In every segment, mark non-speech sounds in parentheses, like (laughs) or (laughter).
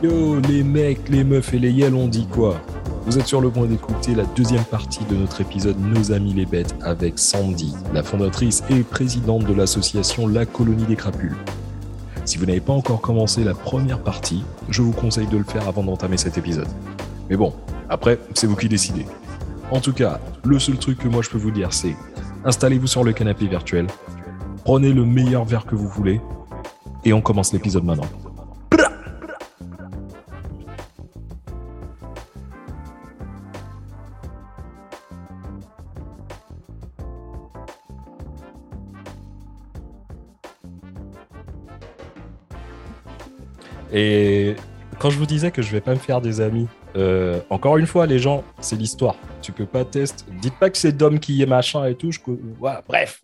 Yo, les mecs, les meufs et les yels, on dit quoi? Vous êtes sur le point d'écouter la deuxième partie de notre épisode Nos Amis les Bêtes avec Sandy, la fondatrice et présidente de l'association La Colonie des Crapules. Si vous n'avez pas encore commencé la première partie, je vous conseille de le faire avant d'entamer cet épisode. Mais bon, après, c'est vous qui décidez. En tout cas, le seul truc que moi je peux vous dire, c'est installez-vous sur le canapé virtuel, prenez le meilleur verre que vous voulez, et on commence l'épisode maintenant. Et quand je vous disais que je vais pas me faire des amis, euh, encore une fois, les gens, c'est l'histoire. Tu peux pas tester. Dites pas que c'est Dom qui est machin et tout. Je... Voilà, bref.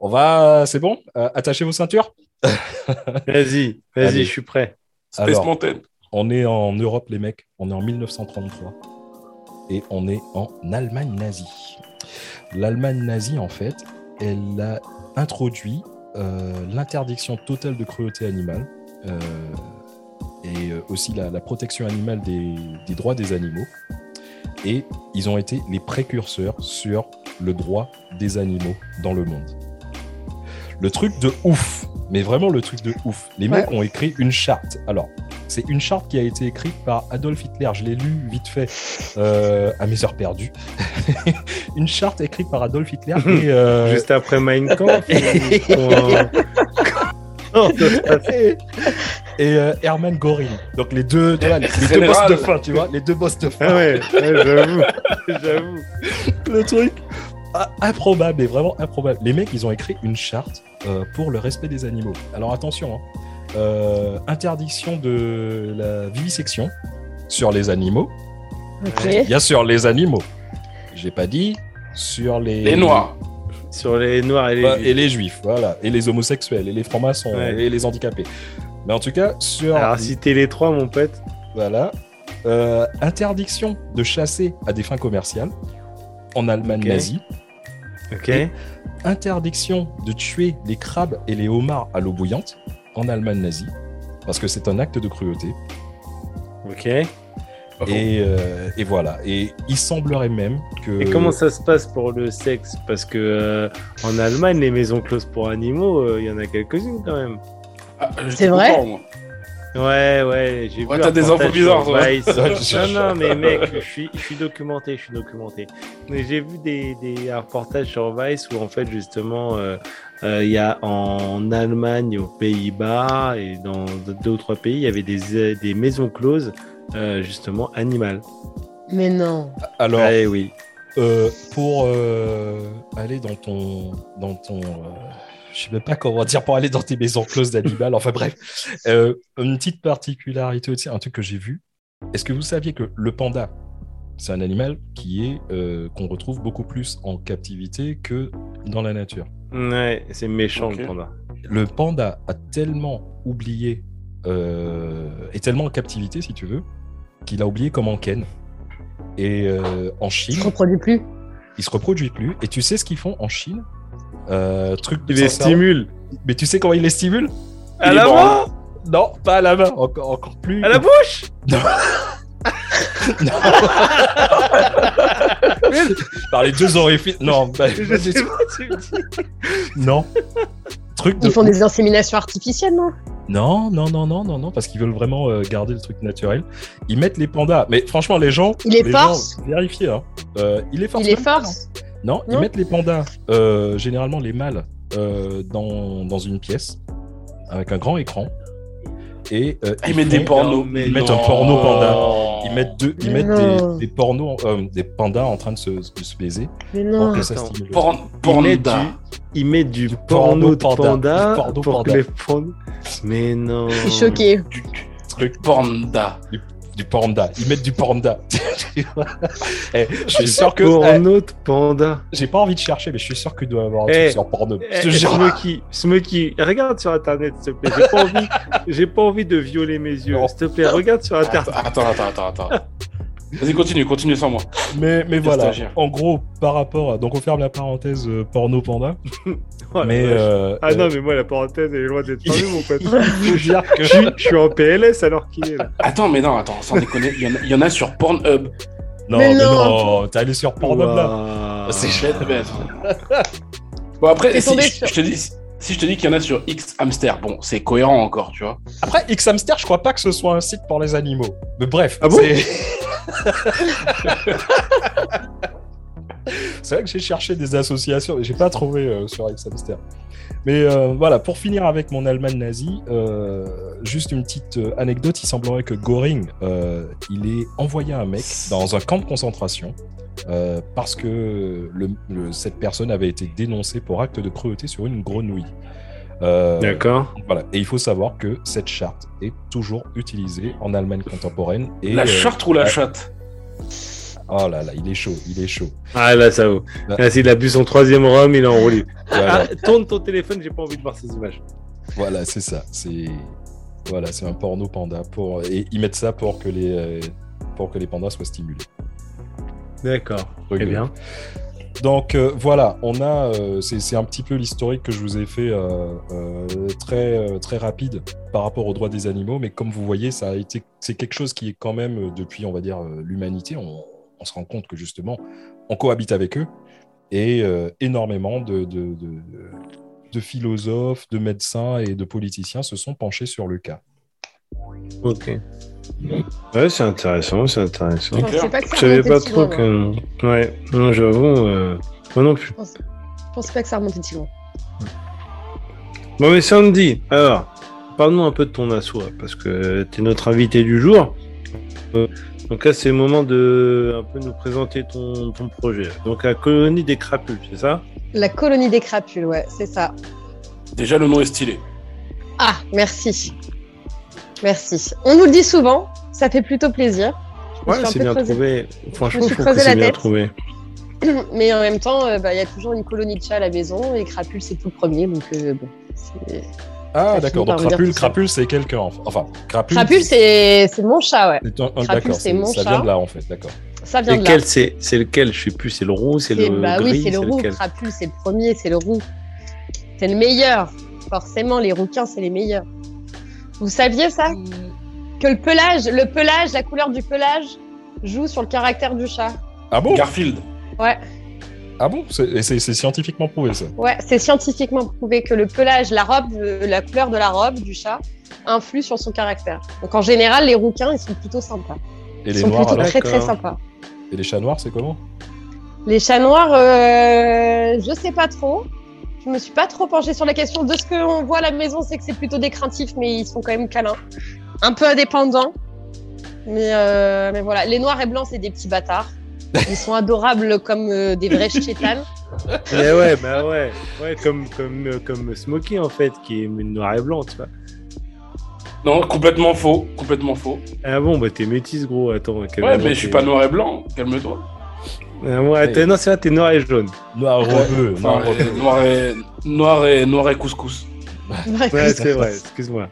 On va. C'est bon? Euh, Attachez vos ceintures? (laughs) Vas-y, vas-y, je suis prêt. Space Alors, Mountain. on est en Europe, les mecs. On est en 1933. Et on est en Allemagne nazie. L'Allemagne nazie, en fait, elle a introduit euh, l'interdiction totale de cruauté animale et euh, aussi la, la protection animale des, des droits des animaux. Et ils ont été les précurseurs sur le droit des animaux dans le monde. Le truc de ouf, mais vraiment le truc de ouf. Les mecs ont écrit une charte. Alors, c'est une charte qui a été écrite par Adolf Hitler. Je l'ai lu vite fait euh, à mes heures perdues. (laughs) une charte écrite par Adolf Hitler. Et, euh, Juste après Mein Kampf. (laughs) (laughs) et, et, euh, Hermann Göring. Donc les deux, tu vois, les, les deux boss de fin, tu vois, les deux boss de fin. Ah ouais, ouais, j'avoue, j'avoue. le truc ah, improbable, mais vraiment improbable. Les mecs, ils ont écrit une charte euh, pour le respect des animaux. Alors attention, hein. Euh, interdiction de la vivisection sur les animaux. Bien sûr, les animaux. J'ai pas dit sur les Les noirs. Sur les noirs et les. Bah, et les juifs, voilà, et les homosexuels, et les francs-maçons, Ouais. et les handicapés. Mais en tout cas, sur Alors, citez les trois, mon pote. Voilà. Euh, interdiction de chasser à des fins commerciales en Allemagne nazie. Ok. Et- Interdiction de tuer les crabes et les homards à l'eau bouillante en Allemagne nazie. Parce que c'est un acte de cruauté. Ok. Et. Et, euh, et voilà. Et il semblerait même que. comment ça se passe pour le sexe? Parce que euh, en Allemagne, les maisons closes pour animaux, euh, il y en a quelques-unes quand même. Ah, C'est vrai? moi. Ouais, ouais, j'ai Ouais, vu. t'as un des infos bizarres. (laughs) Ouais, non, non, mais (laughs) mec, je suis, je suis documenté, je suis documenté. Mais j'ai vu des, des reportages sur Vice où en fait justement, euh, euh, il y a en Allemagne, aux Pays-Bas et dans d'autres pays, il y avait des, des maisons closes euh, justement animales. Mais non. Alors, Ouais, oui. euh, pour euh, aller dans ton. Dans ton euh, je sais même pas comment dire pour aller dans tes maisons closes d'animal. Enfin bref, Euh, une petite particularité aussi, un truc que j'ai vu. Est-ce que vous saviez que le panda, c'est un animal qui est euh, qu'on retrouve beaucoup plus en captivité que dans la nature? Ouais, c'est méchant le panda. Le panda a tellement oublié, euh, est tellement en captivité si tu veux, qu'il a oublié comment ken. Et euh, en Il Chine, se reproduit plus. il se reproduit plus. Et tu sais ce qu'ils font en Chine? Euh, Truc Il les stimule. Mais tu sais comment ils les stimulent? À Il la main? Non, pas à la main, encore, encore plus. À la bouche? (laughs) Par les deux orifices. Non, bah, Je sais pas, tu me dis. non. Truc de. Ils font des inséminations artificielles, non? Non, non, non, non, non, non, parce qu'ils veulent vraiment euh, garder le truc naturel. Ils mettent les pandas. Mais franchement, les gens. Il les force Vérifiez. Hein. Euh, ils. Il pas, force Non, ils Non mettent les pandas, euh, généralement les mâles, dans, dans une pièce avec un grand écran. Et euh, Ah, ils mettent des pornos. mais Ils mettent non. un porno panda. Ils mettent, deux, ils Mais mettent des, des pornos, euh, des pandas en train de se, de se baiser Mais pour non. que ça stimule. Porn, Ils du, ils mettent du, Du porno, porno de panda. panda, Du porno pour panda. que les pandas... Mais non. Je suis choquée. Du, du Truc Panda. du panda. Ils mettent du panda. (laughs) Eh, je suis sûr que. eh, Porno de panda. J'ai pas envie de chercher, mais je suis sûr qu'il doit y avoir un Eh, truc sur porno. Je te Eh, jure. Smokey, Smokey, regarde sur internet s'il te plaît. J'ai pas envie, j'ai pas envie de violer mes yeux. S'il te plaît, regarde sur internet. attends, attends, attends. attends. (laughs) Vas-y, continue, continue sans moi. Mais, mais voilà, en gros, par rapport à... Donc on ferme la parenthèse euh, porno panda. (laughs) Oh mais euh, Ah non, euh, mais moi, la parenthèse, elle est loin d'être fermée, mon pote. je suis, je suis en PLS alors qu'il est là. Attends, mais non, attends, sans déconner, il y, en a- il y en a sur Pornhub. non, Mais mais non. non, t'es allé sur Pornhub là. C'est chouette, mais attends. Bon, après, si je, te dis, si je te dis qu'il y en a sur X Hamster, bon, c'est cohérent encore, tu vois. Après, X Hamster, je crois pas que ce soit un site pour les animaux. Mais bref. Ah bon (laughs) (laughs) c'est- vrai que j'ai cherché des associations, mais j'ai pas trouvé euh, sur X Hamster. Mais euh, voilà, pour finir avec mon Allemagne nazie, euh, juste une petite anecdote. Il semblerait que Göring, il ait envoyé un mec dans un camp de concentration parce que le- le- cette personne avait été dénoncée pour acte de cruauté sur une grenouille. Euh, D'accord. voilà. Et il faut savoir que cette charte est toujours utilisée en Allemagne contemporaine. Et, la euh, charte ou la chatte? Oh là là, il est chaud, il est chaud. Ah là, ça vaut. Bah. Là, s'il a bu son troisième rhum, il est enroulé. Voilà, Ah, (laughs) tourne ton téléphone, j'ai pas envie de voir ces images. voilà c'est ça. C'est voilà, c'est un porno panda pour et ils mettent ça pour que les euh, pour que les pandas soient stimulés. D'accord. Très de bien. Donc euh, voilà, on a, euh, c'est un petit peu l'historique que je vous ai fait euh, très très rapide par rapport aux droits des animaux, mais comme vous voyez, ça a été, c'est quelque chose qui est quand même depuis, on va dire, l'humanité, on, on se rend compte que justement, on cohabite avec eux et euh, énormément de, de, de, de philosophes, de médecins et de politiciens se sont penchés sur le cas. Ok. Ouais, c'est intéressant, c'est intéressant. Je pas savais pas trop que. Ouais, non, j'avoue. euh, Moi non plus. Je pensais pas que ça remontait si loin. Bon, mais Sandy, alors, parle-nous un peu de ton assaut, parce que tu es notre invité du jour. Euh, Donc là, c'est le moment de un peu nous présenter ton, ton projet. Donc, la colonie des crapules, c'est ça? La colonie des crapules, ouais, c'est ça. Déjà, le nom est stylé. Ah, merci. Merci. On nous le dit souvent, ça fait plutôt plaisir. Je Ouais, c'est bien creusé- trouvé. Franchement, je trouve que c'est bien trouvé. (clears throat) Mais en même temps, euh, bah, il y a toujours une colonie de chats à la maison et crapules, c'est tout le premier. Donc, euh, bon. c'est- Ah Ça d'accord, donc crapule, ça. crapule, c'est quelqu'un. enfin- crapule. Crapule, c'est c'est mon chat, ouais. c'est un- un- crapule, D'accord, c'est c'est- mon ça chat. vient de là en fait, d'accord. Ça vient Et de là. quel c'est C'est lequel? Je sais plus, c'est le roux, c'est C'est- le bah gris oui, c'est le roux. lequel? Crapule, c'est le premier, c'est le roux. C'est le meilleur. Forcément, les rouquins, c'est les meilleurs. Vous saviez ça? Que le pelage, le pelage, la couleur du pelage joue sur le caractère du chat. Ah bon? Garfield. Ouais, Ah bon C'est scientifiquement prouvé ça. ouais, c'est scientifiquement prouvé que le pelage, la robe, euh, la couleur de la robe du chat influe sur son caractère. Donc en général, les rouquins, ils sont plutôt sympas. Et Ils les sont noirs plutôt alors très très sympas. Et les chats noirs, c'est comment? Les chats noirs, euh, je sais pas trop. Je me suis pas trop penchée sur la question. De ce qu'on voit à la maison, c'est que c'est plutôt des craintifs, mais ils sont quand même câlins. Un peu indépendants. Mais, euh, mais voilà. Les noirs et blancs, c'est des petits bâtards. Ils sont adorables comme euh, des vrais (laughs) chétanes. Eh ouais, bah ouais, ouais comme, comme, euh, comme Smokey en fait, qui est noir et blanc, tu vois. Non, complètement faux. Complètement faux. Ah bon, bah t'es métis, gros, attends. Ouais, mais je suis pas noir et blanc. Calme-toi. Ah, ouais, t'es- non, c'est vrai, t'es noir et jaune. Noir rebeu, Enfin, noir euh, rebeu. noir et noir et noir et couscous. Ouais, c'est vrai, excuse-moi.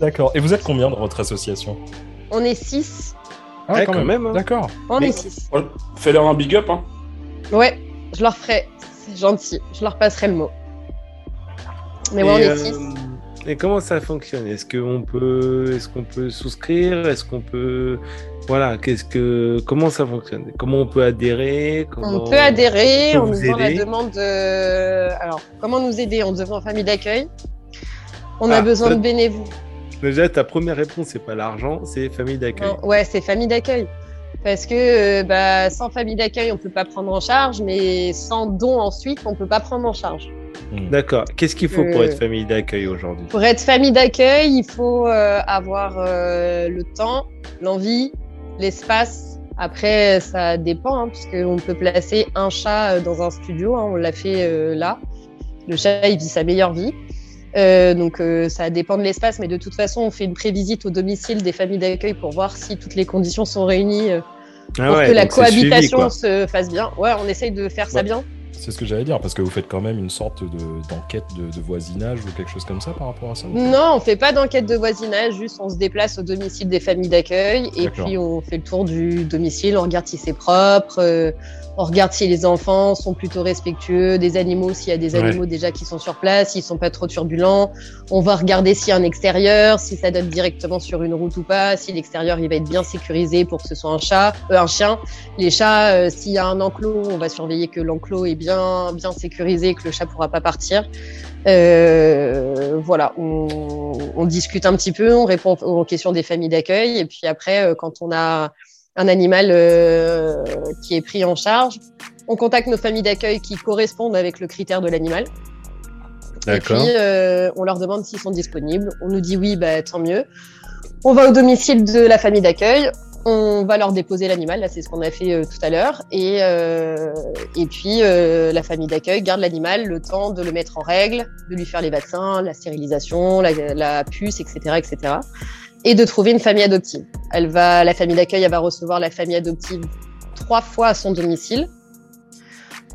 D'accord. Et vous êtes combien dans votre association? On est six. Ah, Ouais, quand même, hein. D'accord. On Mais- est six. Fais-leur un big up, hein. Ouais, je leur ferai. C'est gentil. Je leur passerai le mot. Mais ouais, on est euh, six. et comment ça fonctionne? Est-ce qu'on peut, est-ce qu'on peut souscrire? Est-ce qu'on peut, voilà, qu'est-ce que, comment ça fonctionne? Comment on peut adhérer? Comment- On peut adhérer peut en vous nous faisant la demande de. Alors, comment nous aider? En devenant famille d'accueil On a Ah, besoin de bénévoles. Déjà, ta première réponse, c'est pas l'argent, c'est famille d'accueil. Ouais, c'est famille d'accueil. Parce que euh, bah, sans famille d'accueil, on peut pas prendre en charge, mais sans don ensuite, on peut pas prendre en charge. D'accord. Qu'est-ce qu'il faut pour Euh, être famille d'accueil aujourd'hui? Pour être famille d'accueil, il faut euh, avoir euh, le temps, l'envie, l'espace. Après, ça dépend, hein, puisqu'on peut placer un chat dans un studio. hein, on l'a fait euh, là. Le chat, il vit sa meilleure vie. Euh, donc, euh, ça dépend de l'espace, mais de toute façon, on fait une prévisite au domicile des familles d'accueil pour voir si toutes les conditions sont réunies euh, Ah pour ouais, que la suivi, cohabitation se fasse bien. Ouais, on essaye de faire ça bien. C'est ce que j'allais dire, parce que vous faites quand même une sorte de- d'enquête de, de voisinage ou quelque chose comme ça par rapport à ça Non, on fait pas d'enquête de voisinage, juste on se déplace au domicile des familles d'accueil et puis on fait le tour du domicile, on regarde si c'est propre, euh, on regarde si les enfants sont plutôt respectueux des animaux, s'il y a des Ouais. animaux déjà qui sont sur place, s'ils sont pas trop turbulents. On va regarder s'il y a un extérieur, si ça donne directement sur une route ou pas, si l'extérieur il va être bien sécurisé pour que ce soit un chat, euh, un chien. Les chats, euh, s'il y a un enclos, on va surveiller que l'enclos est bien bien sécurisé, que le chat pourra pas partir. Euh, voilà, on, on discute un petit peu, on répond aux questions des familles d'accueil, et puis après, euh, quand on a un animal euh, qui est pris en charge, on contacte nos familles d'accueil qui correspondent avec le critère de l'animal. Et puis, euh, on leur demande s'ils sont disponibles. On nous dit oui, bah, tant mieux. On va au domicile de la famille d'accueil. On va leur déposer l'animal. Là, c'est ce qu'on a fait euh, tout à l'heure. Et, euh, et puis, euh, la famille d'accueil garde l'animal le temps de le mettre en règle, de lui faire les vaccins, la stérilisation, la, puce, etc., etc. Et de trouver une famille adoptive. Elle va, la famille d'accueil, va recevoir la famille adoptive trois fois à son domicile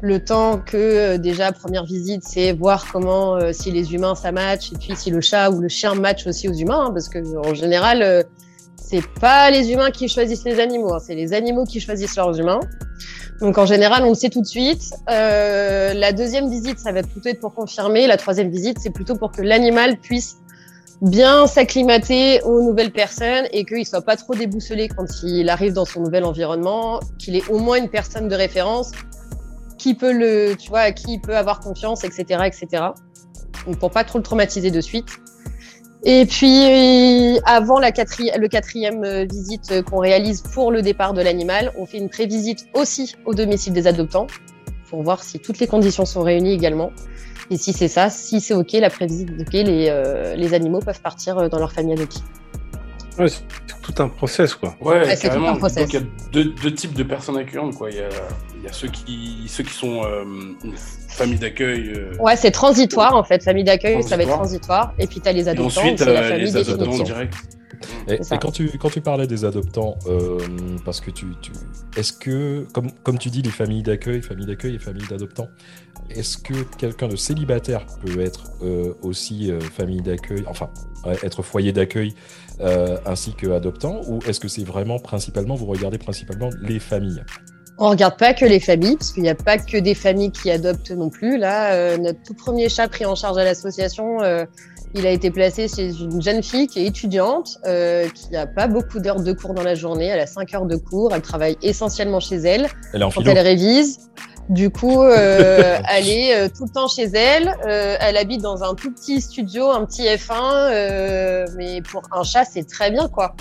le temps que déjà première visite, c'est voir comment si les humains ça match et puis si le chat ou le chien match aussi aux humains, hein, parce que en général c'est pas les humains qui choisissent les animaux, hein, c'est les animaux qui choisissent leurs humains. Donc en général on le sait tout de suite. Euh, la deuxième visite ça va plutôt être pour confirmer, la troisième visite c'est plutôt pour que l'animal puisse bien s'acclimater aux nouvelles personnes et qu'il soit pas trop déboussolé quand il arrive dans son nouvel environnement, qu'il ait au moins une personne de référence qui peut le, tu vois, à qui il peut avoir confiance, etc., etc. Donc pour pas trop le traumatiser de suite. Et puis avant la le quatrième euh, visite euh, qu'on réalise pour le départ de l'animal, on fait une prévisite aussi au domicile des adoptants pour voir si toutes les conditions sont réunies également. Et si c'est ça, si c'est ok, la prévisite ok, les, euh, les animaux peuvent partir euh, dans leur famille adoptive. Ouais, c'est tout un process, quoi. Ouais, Ouais, c'est tout un process. Donc il y a deux, deux types de personnes accueillantes, quoi. Il y a, il y a ceux, qui, ceux qui sont euh, une famille d'accueil. euh, Ouais, c'est transitoire en fait. Famille d'accueil, ça va être Transitoire. Et puis tu as les et adoptants, ensuite, c'est la euh, famille les des adoptants. Direct. Et, quand, tu, quand tu parlais des adoptants, euh, parce que tu, tu est-ce que, comme, comme tu dis, les familles d'accueil, familles d'accueil et familles d'adoptants, est-ce que quelqu'un de célibataire peut être euh, aussi euh, famille d'accueil, enfin, être foyer d'accueil euh, ainsi que adoptant, ou est-ce que c'est vraiment principalement, vous regardez principalement les familles? On regarde pas que les familles, parce qu'il n'y a pas que des familles qui adoptent non plus. Là, euh, notre tout premier chat pris en charge à l'association, euh, il a été placé chez une jeune fille qui est étudiante, euh, qui n'a pas beaucoup d'heures de cours dans la journée. Elle a 5 heures de cours, elle travaille essentiellement chez elle. Elle est en quand philo elle révise. Du coup, euh, (laughs) elle est euh, tout le temps chez elle. Euh, elle habite dans un tout petit studio, un petit F1. euh, mais pour un chat, c'est très bien, quoi.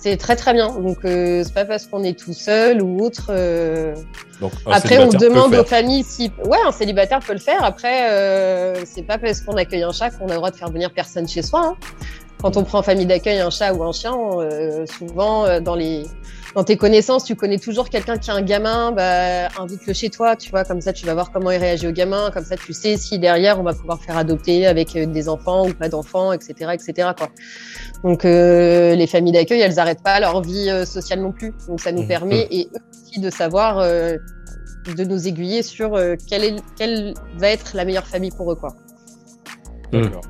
C'est très très bien. Donc, euh, c'est pas parce qu'on est tout seul ou autre. euh, Donc, Après, on demande aux familles si. Ouais, un célibataire peut le faire. Après, euh, c'est pas parce qu'on accueille un chat qu'on a le droit de faire venir personne chez soi. hein. Quand on prend en famille d'accueil un chat ou un chien, euh, souvent euh, dans les dans tes connaissances, tu connais toujours quelqu'un qui a un gamin, bah, invite-le chez toi, tu vois, comme ça tu vas voir comment il réagit au gamin, comme ça tu sais si derrière on va pouvoir faire adopter avec euh, des enfants ou pas d'enfants, etc., etc. Quoi. Donc euh, les familles d'accueil, elles n'arrêtent pas leur vie euh, sociale non plus, donc ça nous Mhm. permet et eux aussi de savoir, euh, de nous aiguiller sur euh, quelle, est, quelle va être la meilleure famille pour eux, quoi. D'accord.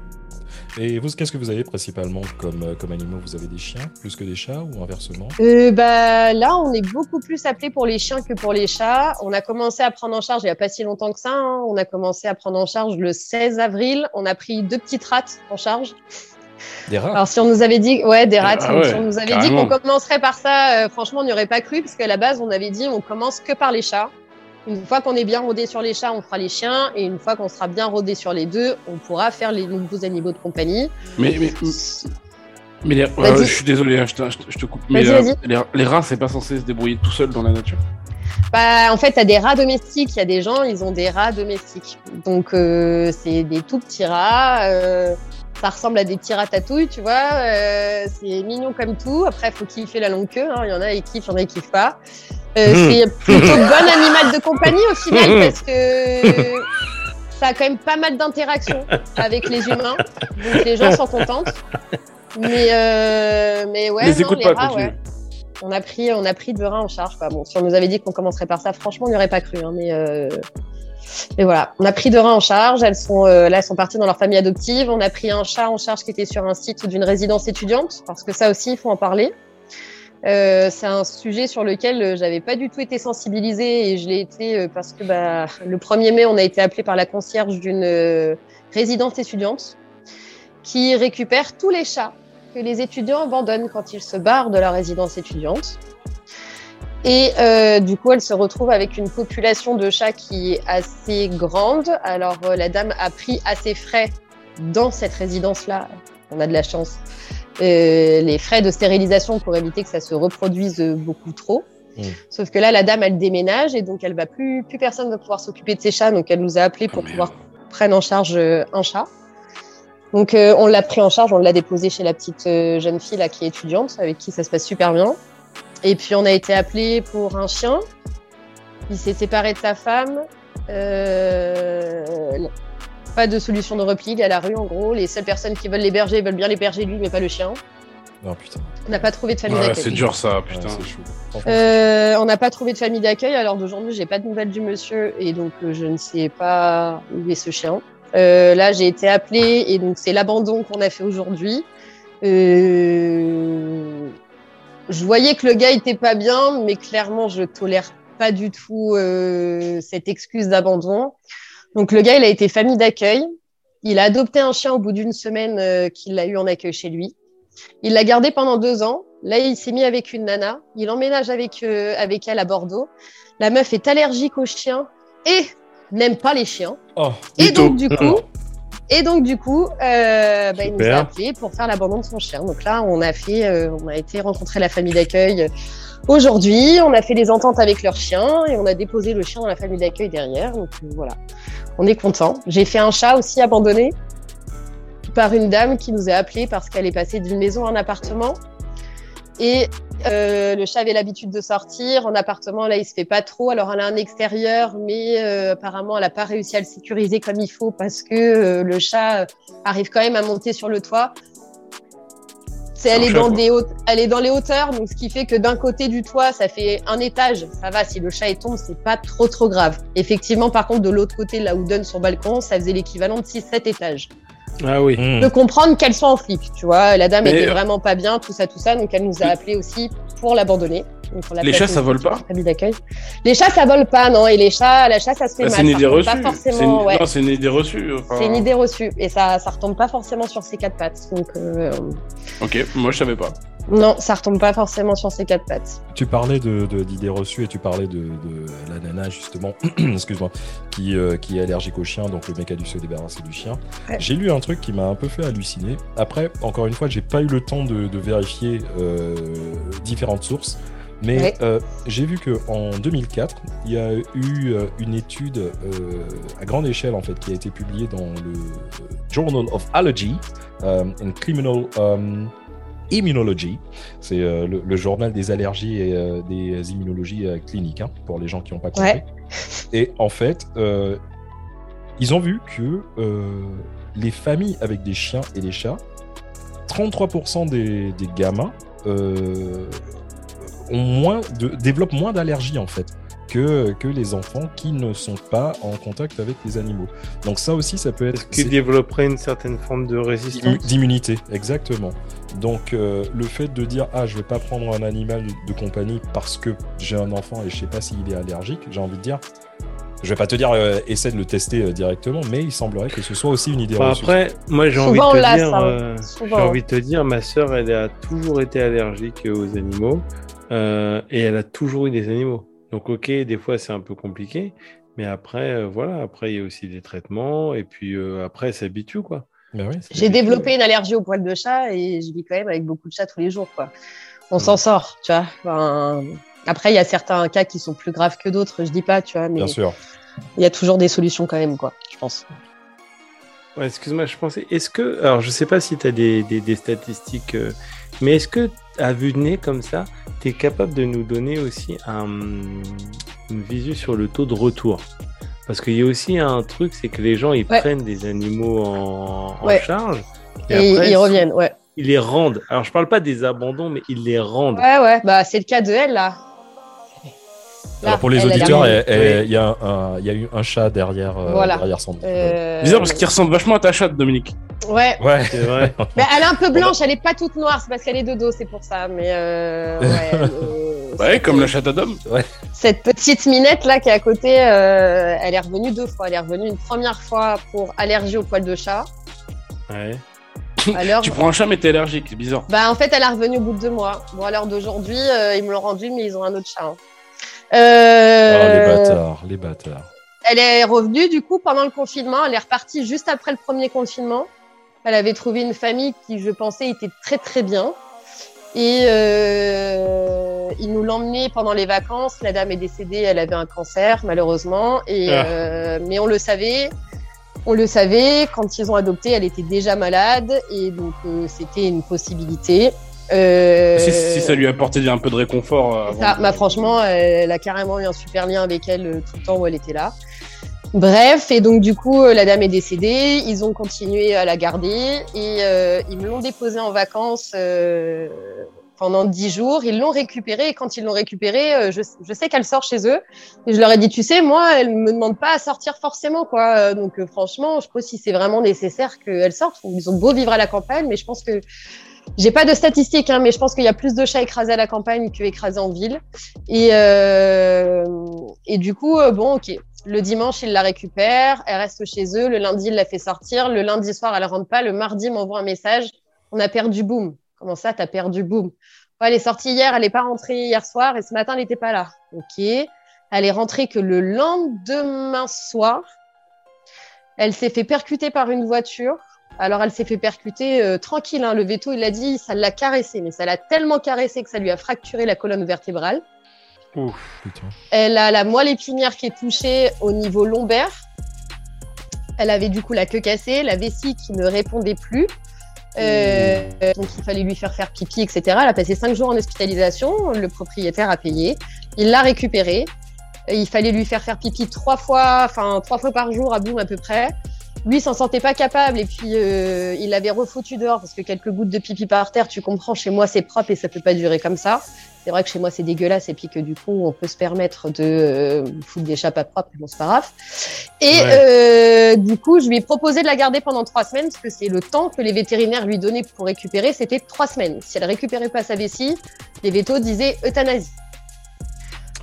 Et vous, qu'est-ce que vous avez principalement comme, euh, comme animaux? Vous avez des chiens plus que des chats ou inversement? Euh, bah, là, on est beaucoup plus appelé pour les chiens que pour les chats. On a commencé à prendre en charge il n'y a pas si longtemps que ça. hein. On a commencé à prendre en charge le 16 avril. On a pris deux petites rates en charge. Des rats? Alors, si on nous avait dit, ouais, des rats, Ah ouais, si on nous avait dit qu'on commencerait par ça, euh, franchement, on n'y aurait pas cru, parce qu'à la base, on avait dit, on commence que par les chats. Une fois qu'on est bien rodé sur les chats, on fera les chiens, et une fois qu'on sera bien rodé sur les deux, on pourra faire les nouveaux animaux de compagnie. Mais, mais, mais les- Vas-y. euh, je suis désolé, hein, je, te, je coupe. Mais euh, les rats, c'est pas censé se débrouiller tout seul dans la nature. Bah, en fait, tu as des rats domestiques. Il y a des gens, ils ont des rats domestiques. Donc, euh, c'est des tout petits rats. Ça ressemble à des petits ratatouilles, tu vois. euh, c'est mignon comme tout. Après, faut kiffer la longue queue. hein. Il y en a qui kiffent, il y en a qui kiffent pas. Euh, Mhm. C'est plutôt (laughs) bon animal de compagnie au final parce que ça a quand même pas mal d'interactions avec les humains. Donc, les gens sont contentes. Mais, euh, mais ouais, Les non, les pas, rats, ouais. On a pris, on a pris deux rats en charge. Quoi. Bon, si on nous avait dit qu'on commencerait par ça, franchement, on n'y aurait pas cru. hein, mais Et voilà, on a pris deux rats en charge. Elles sont euh, là, elles sont parties dans leur famille adoptive. On a pris un chat en charge qui était sur un site d'une résidence étudiante, parce que ça aussi, il faut en parler. Euh, c'est un sujet sur lequel euh, j'avais pas du tout été sensibilisée et je l'ai été parce que bah, le 1er mai, on a été appelé par la concierge d'une résidence étudiante qui récupère tous les chats que les étudiants abandonnent quand ils se barrent de la résidence étudiante. Et euh, du coup, elle se retrouve avec une population de chats qui est assez grande. Alors, euh, la dame a pris à ses frais dans cette résidence-là. On a de la chance. euh, les frais de stérilisation pour éviter que ça se reproduise beaucoup trop. Mm. Sauf que là, la dame, elle déménage et donc elle va plus, plus personne va pouvoir s'occuper de ses chats. Donc elle nous a appelé pour Oh, pouvoir prendre en charge un chat. Donc on l'a pris en charge, on l'a déposé chez la petite jeune fille là qui est étudiante, avec qui ça se passe super bien. Et puis on a été appelé pour un chien. Il s'est séparé de sa femme. Euh, pas de solution de repli, il est à la rue en gros. Les seules personnes qui veulent l'héberger veulent bien l'héberger lui, mais pas le chien. Non, putain. On n'a pas trouvé de famille Ouais, d'accueil. c'est dur ça, Ouais, putain. Franchement, Euh, on n'a pas trouvé de famille d'accueil. Alors d'aujourd'hui, j'ai pas de nouvelles du monsieur et donc euh, je ne sais pas où est ce chien. Euh, là, j'ai été appelée et donc c'est l'abandon qu'on a fait aujourd'hui. Euh, je voyais que le gars était pas bien, mais clairement, je tolère pas du tout euh, cette excuse d'abandon. Donc le gars, il a été famille d'accueil. Il a adopté un chien au bout d'une semaine euh, qu'il a eu en accueil chez lui. Il l'a gardé pendant deux ans. Là, il s'est mis avec une nana. Il emménage avec, euh, avec elle à Bordeaux. La meuf est allergique aux chiens et n'aime pas les chiens. Oh, Et donc, du coup, et donc, du coup euh, bah, il nous a appelé pour faire l'abandon de son chien. Donc là, on a fait, euh, on a été rencontrer la famille d'accueil aujourd'hui. On a fait des ententes avec leur chien et on a déposé le chien dans la famille d'accueil derrière. Donc euh, voilà, on est content. J'ai fait un chat aussi abandonné par une dame qui nous a appelé parce qu'elle est passée d'une maison à un appartement. Et euh, le chat avait l'habitude de sortir en appartement. Là, il se fait pas trop. Alors, elle a un extérieur, mais euh, apparemment, elle n'a pas réussi à le sécuriser comme il faut parce que euh, le chat arrive quand même à monter sur le toit. C'est, elle, est dans des hautes, elle est dans les hauteurs, donc ce qui fait que d'un côté du toit, ça fait un étage. Ça va, si le chat tombe, c'est pas trop trop grave. Effectivement, par contre, de l'autre côté, là où donne son balcon, ça faisait l'équivalent de 6-7 étages Ah oui. Hmm. de comprendre qu'elles sont en flip, tu vois. La dame Mais, était euh, vraiment pas bien, tout ça, tout ça, donc elle nous a appelé aussi pour l'abandonner. Les chats, ça vole pas d'accueil. Les chats, ça vole pas, non. Et les chats, la chasse, ça se fait Bah, mal. c'est une idée reçue. Pas C'est forcément, une... ouais. Non, c'est une idée reçue. enfin. C'est une idée reçue et ça, ça retombe pas forcément sur ses quatre pattes. Donc euh, Ok, moi je savais pas. Non, ça retombe pas forcément sur ses quatre pattes. Tu parlais de- d'idées reçues et tu parlais de, de la nana justement, (clears throat) excuse-moi, qui, euh, qui est allergique au chien, donc le mec a dû se débarrasser du chien. Ouais. J'ai lu un truc qui m'a un peu fait halluciner. Après, encore une fois, j'ai pas eu le temps de, de vérifier euh, différentes sources, mais Ouais. euh, j'ai vu que en 2004, il y a eu une étude à grande échelle en fait qui a été publiée dans le Journal of Allergy and Criminal um, Immunology. C'est euh, le, le journal des allergies et euh, des immunologies euh, cliniques, hein, pour les gens qui n'ont pas compris. Ouais. Et en fait, ils ont vu que les familles avec des chiens et des chats, 33% des, des gamins ont moins de, développent moins d'allergies en fait que, que les enfants qui ne sont pas en contact avec les animaux. Donc ça aussi, ça peut être... Est-ce qu'il c'est- développerait une certaine forme de résistance D'immunité, exactement. Donc euh, le fait de dire ah je vais pas prendre un animal de compagnie parce que j'ai un enfant et je sais pas s'il est allergique, j'ai envie de dire, je vais pas te dire euh, essaie de le tester euh, directement, mais il semblerait que ce soit aussi une idée Enfin, reçue. Après, moi j'ai envie Souvent, on de te dire, euh, j'ai envie de te dire, ma sœur, elle a toujours été allergique aux animaux euh, et elle a toujours eu des animaux. Donc ok, des fois c'est un peu compliqué, mais après euh, voilà, après il y a aussi des traitements et puis euh, après elle s'habitue quoi. Oui, J'ai développé une allergie aux poils de chat et je vis quand même avec beaucoup de chats tous les jours. Quoi. On s'en sort, tu vois. Enfin, après, il y a certains cas qui sont plus graves que d'autres, je dis pas, tu vois, mais bien sûr. il y a toujours des solutions quand même, quoi, je pense. Ouais, excuse-moi, je pensais, est-ce que, alors je sais pas si tu as des, des, des statistiques, euh, mais est-ce que à vue de nez comme ça, tu es capable de nous donner aussi un, une visu sur le taux de retour? Parce qu'il y a aussi un truc, c'est que les gens ils Ouais. prennent des animaux en, en Ouais. charge Et, après, ils reviennent, ouais. ils les rendent. Alors je parle pas des abandons, mais ils les rendent. Ouais, ouais, bah c'est le cas de elle, là. Là, Alors pour les elle, auditeurs, il y, a un- il y a eu un chat derrière, euh, Voilà. derrière son. Euh, Bizarre parce qu'il ressemble vachement à ta chatte, Dominique. Ouais. Ouais. C'est vrai. (laughs) Mais elle est un peu blanche, elle est pas toute noire, c'est parce qu'elle est de dos, c'est pour ça. Mais euh, (laughs) ouais, euh, Ouais, cette- comme la chatte à Dom. Cette petite minette là qui est à côté, euh, elle est revenue deux fois. Elle est revenue une première fois pour allergie aux poils de chat. Ouais. Alors, (laughs) Tu prends un chat, mais t'es allergique, c'est bizarre. bah en fait, elle est revenue au bout de deux mois. Bon, à l'heure d'aujourd'hui, euh, ils me l'ont rendu, mais ils ont un autre chat. hein. Oh, les Euh, bâtards, les bâtards. elle est revenue du coup pendant le confinement. Elle est repartie juste après le premier confinement. Elle avait trouvé une famille qui, je pensais, était très très bien. Et euh, ils nous l'emmenaient pendant les vacances. La dame est décédée, elle avait un cancer malheureusement. Et Ah. euh, mais on le savait. On le savait. Quand ils ont adopté, elle était déjà malade et donc euh, c'était une possibilité. Euh, Si, si ça lui apportait un peu de réconfort. euh, ça, de- bah, franchement, elle a carrément eu un super lien avec elle euh, tout le temps où elle était là. Bref, et donc du coup, euh, la dame est décédée, ils ont continué à la garder et euh, ils me l'ont déposée en vacances euh, pendant dix jours. Ils l'ont récupérée et quand ils l'ont récupérée, euh, je, je sais qu'elle sort chez eux. Et je leur ai dit, tu sais, moi, elle me demande pas à sortir forcément, quoi. Donc euh, franchement, je pas si c'est vraiment nécessaire qu'elle sorte. Ils ont beau vivre à la campagne, mais je pense que j'ai pas de statistiques, hein, mais je pense qu'il y a plus de chats écrasés à la campagne que écrasés en ville. Et, euh, et du coup, euh, bon, ok. Le dimanche, il la récupère, elle reste chez eux. Le lundi, il la fait sortir. Le lundi soir, elle rentre pas. Le mardi, il m'envoie un message. On a perdu Boom. Comment ça, t'as perdu Boom Ouais, Elle est sortie hier, elle est pas rentrée hier soir et ce matin, elle n'était pas là. Ok. Elle est rentrée que le lendemain soir. Elle s'est fait percuter par une voiture. Alors, elle s'est fait percuter euh, tranquille. Hein. Le veto, il a dit, ça l'a caressé, mais ça l'a tellement caressé que ça lui a fracturé la colonne vertébrale. Ouf. Putain. Elle a la moelle épinière qui est touchée au niveau lombaire. Elle avait du coup la queue cassée, la vessie qui ne répondait plus. Euh, donc il fallait lui faire faire pipi, etc. Elle a passé cinq jours en hospitalisation. Le propriétaire a payé. Il l'a récupérée. Il fallait lui faire faire pipi trois fois, enfin trois fois par jour à boum à peu près. Lui il s'en sentait pas capable et puis euh, il l'avait refoutu dehors parce que quelques gouttes de pipi par terre, tu comprends, chez moi c'est propre et ça peut pas durer comme ça. C'est vrai que chez moi c'est dégueulasse et puis que du coup on peut se permettre de euh, foutre des chats pas propres, bon c'est pas grave. Et euh, du coup je lui ai proposé de la garder pendant trois semaines parce que c'est le temps que les vétérinaires lui donnaient pour récupérer, c'était trois semaines. Si elle récupérait pas sa vessie, les vétos disaient euthanasie.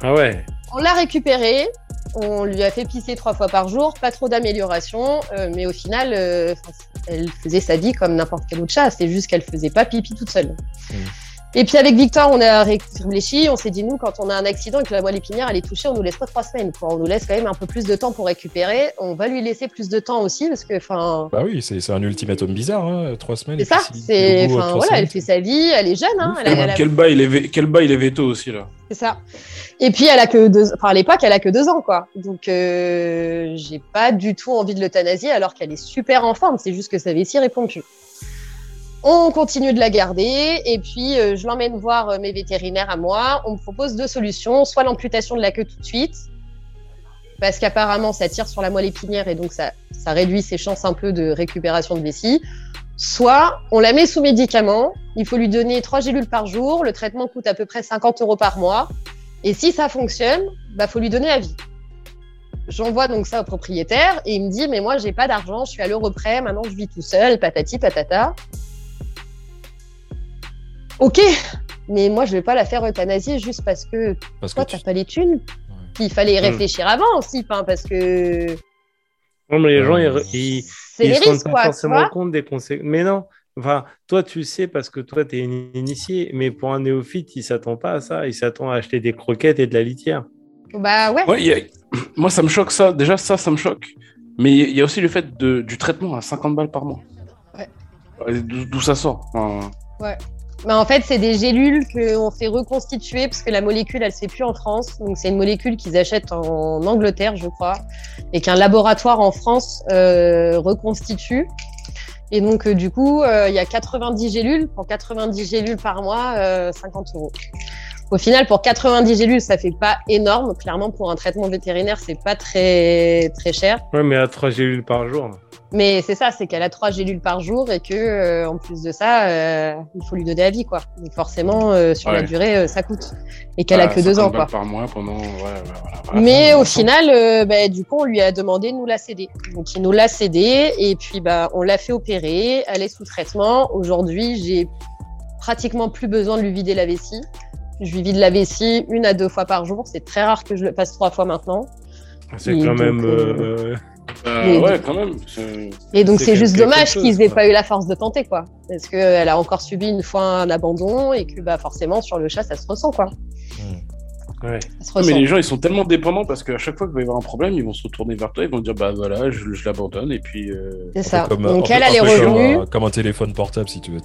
Ah ouais. On l'a récupérée, on lui a fait pisser trois fois par jour, pas trop d'amélioration, euh, mais au final, euh, elle faisait sa vie comme n'importe quel autre chat, c'est juste qu'elle faisait pas pipi toute seule. Mm. Et puis avec Victor, on a réfléchi, on s'est dit nous, quand on a un accident et que la moelle épinière elle est touchée, on nous laisse pas trois semaines, quoi. on nous laisse quand même un peu plus de temps pour récupérer. On va lui laisser plus de temps aussi parce que, enfin, Bah oui, c'est un ultimatum bizarre, hein, trois semaines. c'est ça, c'est, enfin voilà, elle fait sa vie, elle est jeune, hein, elle a- elle a- Quel bail les, quel bail les vétos aussi, là? C'est ça. Et puis elle a que deux, enfin à l'époque elle a que deux ans quoi. Donc euh, j'ai pas du tout envie de l'euthanasier alors qu'elle est super en forme. C'est juste que sa vessie répond plus. On continue de la garder et puis euh, je l'emmène voir euh, mes vétérinaires à moi. On me propose deux solutions, soit l'amputation de la queue tout de suite, parce qu'apparemment ça tire sur la moelle épinière et donc ça, réduit ses chances un peu de récupération de vessie. Soit on la met sous médicaments, il faut lui donner trois gélules par jour, le traitement coûte à peu près 50 euros par mois, et si ça fonctionne, bah faut lui donner la vie. J'envoie donc ça au propriétaire et il me dit mais moi j'ai pas d'argent, je suis à l'euro près, maintenant je vis tout seul, patati patata. Ok, mais moi je vais pas la faire euthanasier juste parce que Parce que toi tu- t'as pas les thunes. Il fallait y Hmm. réfléchir avant aussi, hein, parce que Non, mais les gens, Ouais. ils, ils, c'est ils les se rendent risques pas quoi. forcément compte des conséquences. Mais non, enfin, toi, tu sais parce que toi, tu es initié. Mais pour un néophyte, il s'attend pas à ça. Il s'attend à acheter des croquettes et de la litière. Bah ouais. Ouais, a- (clears throat) Moi, ça me choque, ça. Déjà, ça, ça me choque. Mais il y a aussi le fait de... du traitement à 50 balles par mois. Ouais. Ouais, D'où ça sort Enfin, Mais en fait, c'est des gélules qu'on fait reconstituer parce que la molécule, elle se fait plus en France. Donc, c'est une molécule qu'ils achètent en Angleterre, je crois, et qu'un laboratoire en France euh, reconstitue. Et donc, euh, du coup, euh, il y a 90 gélules. Pour 90 gélules par mois, euh, 50 euros. Au final, pour 90 gélules, ça fait pas énorme. Clairement, pour un traitement vétérinaire, c'est pas très très cher. Ouais, mais à 3 gélules par jour. Mais c'est ça, c'est qu'elle a trois gélules par jour et que euh, en plus de ça, euh, il faut lui donner la vie, quoi. Donc forcément, euh, sur la durée, euh, ça coûte. Et qu'elle a Voilà, que deux 50 ans, quoi. par mois pendant. Ouais, ouais, voilà, voilà. Mais au final, euh, bah, du coup, on lui a demandé de nous la céder. Donc, il nous l'a cédé et puis bah, on l'a fait opérer. Elle est sous traitement. Aujourd'hui, j'ai pratiquement plus besoin de lui vider la vessie. Je lui vide la vessie une à deux fois par jour. C'est très rare que je le passe trois fois maintenant. C'est quand même. euh, euh, Euh, Mais- ouais, quand même. Et donc, C'est juste dommage qu'ils aient pas eu la force de tenter, quoi. Parce qu'elle a encore subi une fois un abandon et que bah, forcément, sur le chat, ça se ressent, quoi. ouais. Ouais, mais les gens, ils sont tellement dépendants parce qu'à chaque fois qu'il va y avoir un problème, ils vont se retourner vers toi, ils vont dire bah voilà, je, je l'abandonne et puis. euh, C'est ça. comme- Donc, un elle les un peu comme Comme un téléphone portable, si tu veux.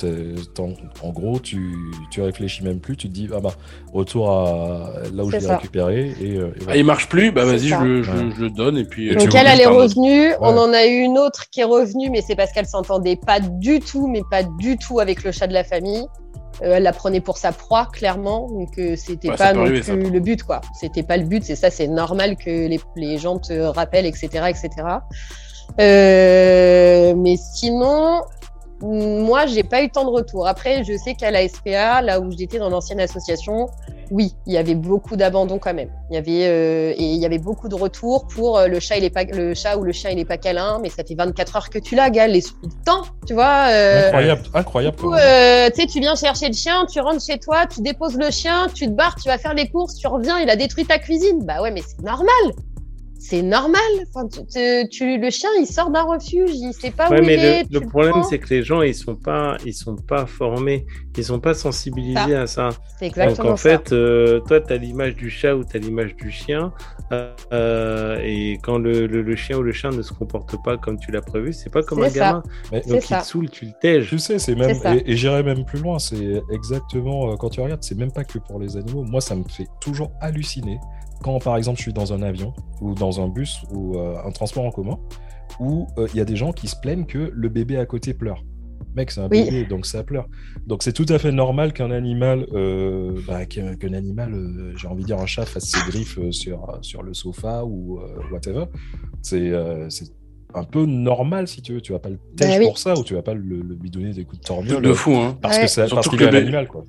En gros, tu, tu réfléchis même plus, tu te dis, ah bah, retour à là où je l'ai récupéré. Et, euh, et Ah, il marche plus, bah vas-y, je le, je, Ouais. je le donne et puis. Euh, Donc elle a le les garde. revenus, on en a eu une autre qui est revenue, mais c'est parce qu'elle s'entendait pas du tout, mais pas du tout avec le chat de la famille. Euh, elle la prenait pour sa proie, clairement, donc euh, c'était Ouais, pas non arriver, plus le but, quoi. C'était pas le but, c'est ça, c'est normal que les, les gens te rappellent, etc., etc. Euh, mais sinon, moi, j'ai pas eu tant de retours. Après, je sais qu'à la SPA, là où j'étais dans l'ancienne association, oui, il y avait beaucoup d'abandon quand même. Il y avait euh, et il y avait beaucoup de retours pour euh, le chat, il est pas le chat ou le chien, il est pas câlin, mais ça fait 24 heures que tu l'as, Gal, les le temps, tu vois. euh, Incroyable, incroyable. euh, tu sais, tu viens chercher le chien, tu rentres chez toi, tu déposes le chien, tu te barres, tu vas faire les courses, tu reviens, il a détruit ta cuisine. Bah ouais, mais c'est normal. C'est normal. Enfin, tu, tu- tu- le chien, il sort d'un refuge, il sait pas Ouais, où mais il est. le, tu le problème, c'est que les gens, ils sont pas, ils sont pas formés, ils sont pas sensibilisés à ça. C'est exactement Donc en ça. fait, euh, toi, tu as l'image du chat ou tu as l'image du chien. euh, et quand le, le- le chien ou le chat ne se comporte pas comme tu l'as prévu, c'est pas comme un ça. gamin. Mais- Donc il ça. te saoule, tu le tèges. Tu sais, c'est même, et, et j'irai même plus loin, c'est exactement, euh, quand tu regardes, c'est même pas que pour les animaux. Moi, ça me fait toujours halluciner quand, par exemple, je suis dans un avion ou dans un bus ou euh, un transport en commun, où euh, il y a des gens qui se plaignent que le bébé à côté pleure. Mec, c'est un Oui. bébé, donc ça pleure. Donc c'est tout à fait normal qu'un animal, euh, bah, qu'un qu'un animal, euh, j'ai envie de dire un chat fasse ses griffes sur, sur le sofa ou euh, whatever. C'est euh, c'est un peu normal si tu veux. Tu vas pas le tèche Bah oui. pour ça ou tu vas pas le, le- lui donner des coups de torgnole de fou, hein. parce Ouais. que ça, parce qu'il est un animal quoi.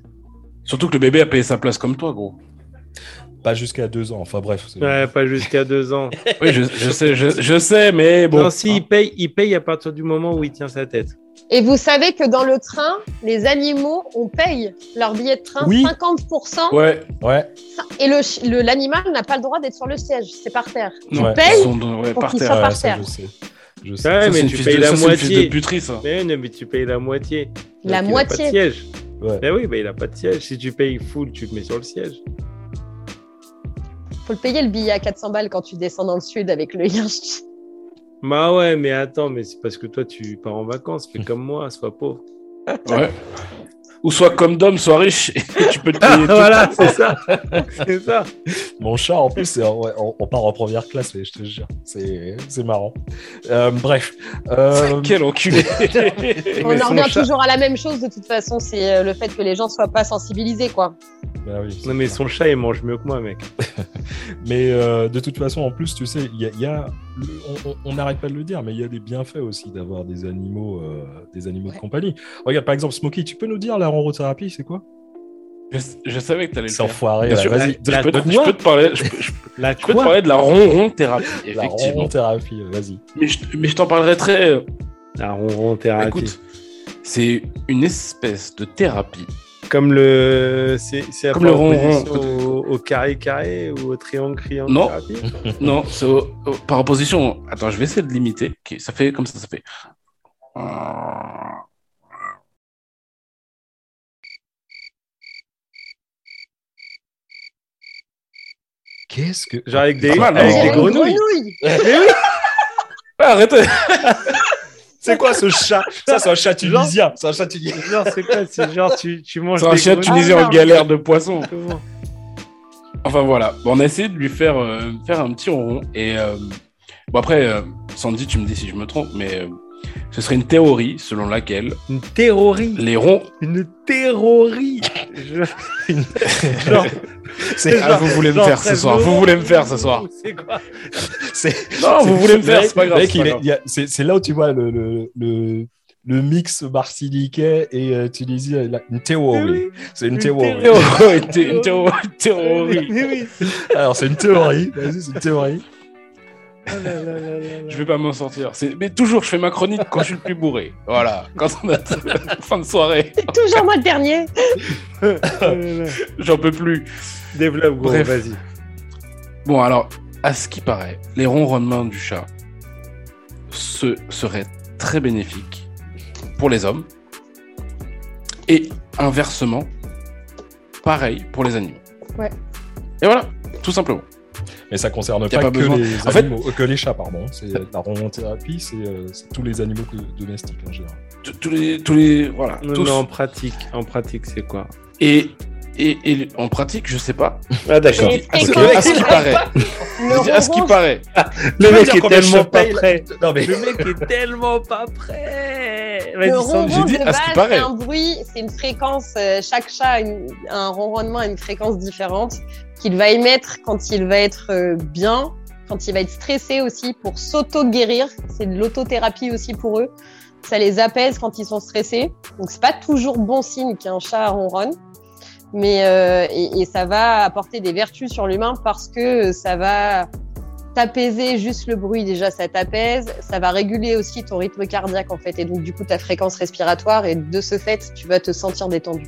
Surtout que le bébé a payé sa place comme toi, gros. Pas jusqu'à deux ans. Enfin bref. Ouais, pas jusqu'à deux ans. (laughs) Oui, je, je sais, je, je sais, mais bon. non, si, il paye, il paye à partir du moment où il tient sa tête. Et vous savez que dans le train, les animaux, on paye leur billet de train Oui. 50%. Ouais, Ouais. Et le ch- le- l'animal n'a pas le droit d'être sur le siège, c'est par terre. non, Ouais. payes ils sont dans- ouais, pour soient ouais, par ça, terre. je sais. Je sais. Ouais, Ça, mais tu payes de- la ça, moitié. de puterie, ça. Mais non, mais tu payes la moitié. Donc, La il a moitié. Pas de siège. Ouais. Mais oui, bah, il a pas de siège. Si tu payes full, tu le mets sur le siège. Faut le payer le billet à 400 balles quand tu descends dans le sud avec le yinche. Bah ouais, mais attends, mais c'est parce que toi, tu pars en vacances. Fais comme moi, sois pauvre. Ouais. Ou soit comme Dom, soit riche, et (laughs) tu peux te payer (laughs) tout. voilà, c'est ça. (laughs) c'est ça. Mon chat, en plus, on, on part en première classe, mais je te jure. C'est c'est marrant. Euh, bref. Euh, Quel enculé On en revient chat- toujours à la même chose de toute façon, c'est euh, le fait que les gens soient pas sensibilisés quoi. bah oui, Non, mais son chat, il mange mieux que moi, mec. Mais euh, de toute façon, en plus, tu sais, il y a, y a- le- on- n'arrête pas de le dire, mais il y a des bienfaits aussi d'avoir des animaux, euh, des animaux de compagnie. Regarde, par exemple, Smokey, tu peux nous dire la ronrothérapie, c'est quoi? Je, je savais que t'allais le faire. enfoiré, Bien là, sûr. vas-y. Je peux, te- quoi je peux te parler, je peux, je peux- La je peux te parler de la ronron thérapie, La effectivement. ronrothérapie, vas-y. Mais je, mais je t'en parlerai très. euh, La ronron thérapie. Écoute, c'est une espèce de thérapie. Comme le. C'est Comme le ronron. Au, au carré carré ou au triangle triangle Non. thérapie (laughs) non, c'est au- au- par opposition. Attends, je vais essayer de l'imiter. Ok, ça fait comme ça, ça fait. Qu'est-ce que. Genre avec des, Pas mal, avec non des grenouilles. grenouille. Mais oui, (laughs) Ah, arrêtez (laughs) C'est quoi ce chat? Ça, c'est un chat tunisien. C'est un chat tunisien. c'est quoi C'est genre, tu, tu manges C'est un grenouilles. tunisien Ah, en galère de poisson. Comment Enfin voilà, Bon, on a essayé de lui faire, euh, faire un petit ronron. Et euh, bon, après, euh, Sandy, tu me dis si je me trompe, mais euh, ce serait une théorie selon laquelle Une terrorie. les ronds. Une terrorie. Je- Une- (laughs) Genre- C'est- Ah, vous voulez me Genre faire ce 13 soir. Vous voulez me faire ce soir. C'est quoi Non, vous voulez me faire, c'est pas grave. c'est là où tu vois le, le, le, le mix martiniquais et euh, tunisien. Une théorie. C'est une Une théorie. théorie. Une (laughs) thé- une théo- une théorie. Alors, c'est une théorie. Vas-y, c'est une théorie. Je vais pas m'en sortir. Mais toujours, je fais ma chronique quand je suis le plus bourré. Voilà. Quand on a (laughs) fin de soirée, C'est toujours moi le dernier. J'en peux plus. Développe, gros, vas-y. Bon, alors, à ce qui paraît, les ronronnements du chat ce seraient très bénéfiques pour les hommes. Et inversement, pareil pour les animaux. Ouais. Et voilà, tout simplement. Mais ça concerne Y a pas, pas que, besoin. les En fait- animaux, euh, que les chats, pardon. C'est la ronronthérapie, c'est euh, c'est tous les animaux que- domestiques en général. Tous- les, tous les, voilà, Non, tous. non, en pratique, en pratique, c'est quoi? Et, et, et en pratique, je sais pas. Ah, d'accord. Et- À ce, qui paraît. Le Je dis à ce qui paraît. Le mec est tellement pas prêt. Non, mais Le mec est tellement pas prêt. Le ronron j'ai dit de à ce qui base, paraît. c'est un bruit, c'est une fréquence. euh, chaque chat a une- un ronronnement à une fréquence différente qu'il va émettre quand il va être euh, bien, quand il va être stressé aussi pour s'auto-guérir. C'est de l'autothérapie aussi pour eux. Ça les apaise quand ils sont stressés. Donc c'est pas toujours bon signe qu'un chat ronronne. Mais euh, et, et ça va apporter des vertus sur l'humain parce que ça va t'apaiser juste le bruit déjà ça t'apaise ça va réguler aussi ton rythme cardiaque en fait et donc du coup ta fréquence respiratoire et de ce fait tu vas te sentir détendu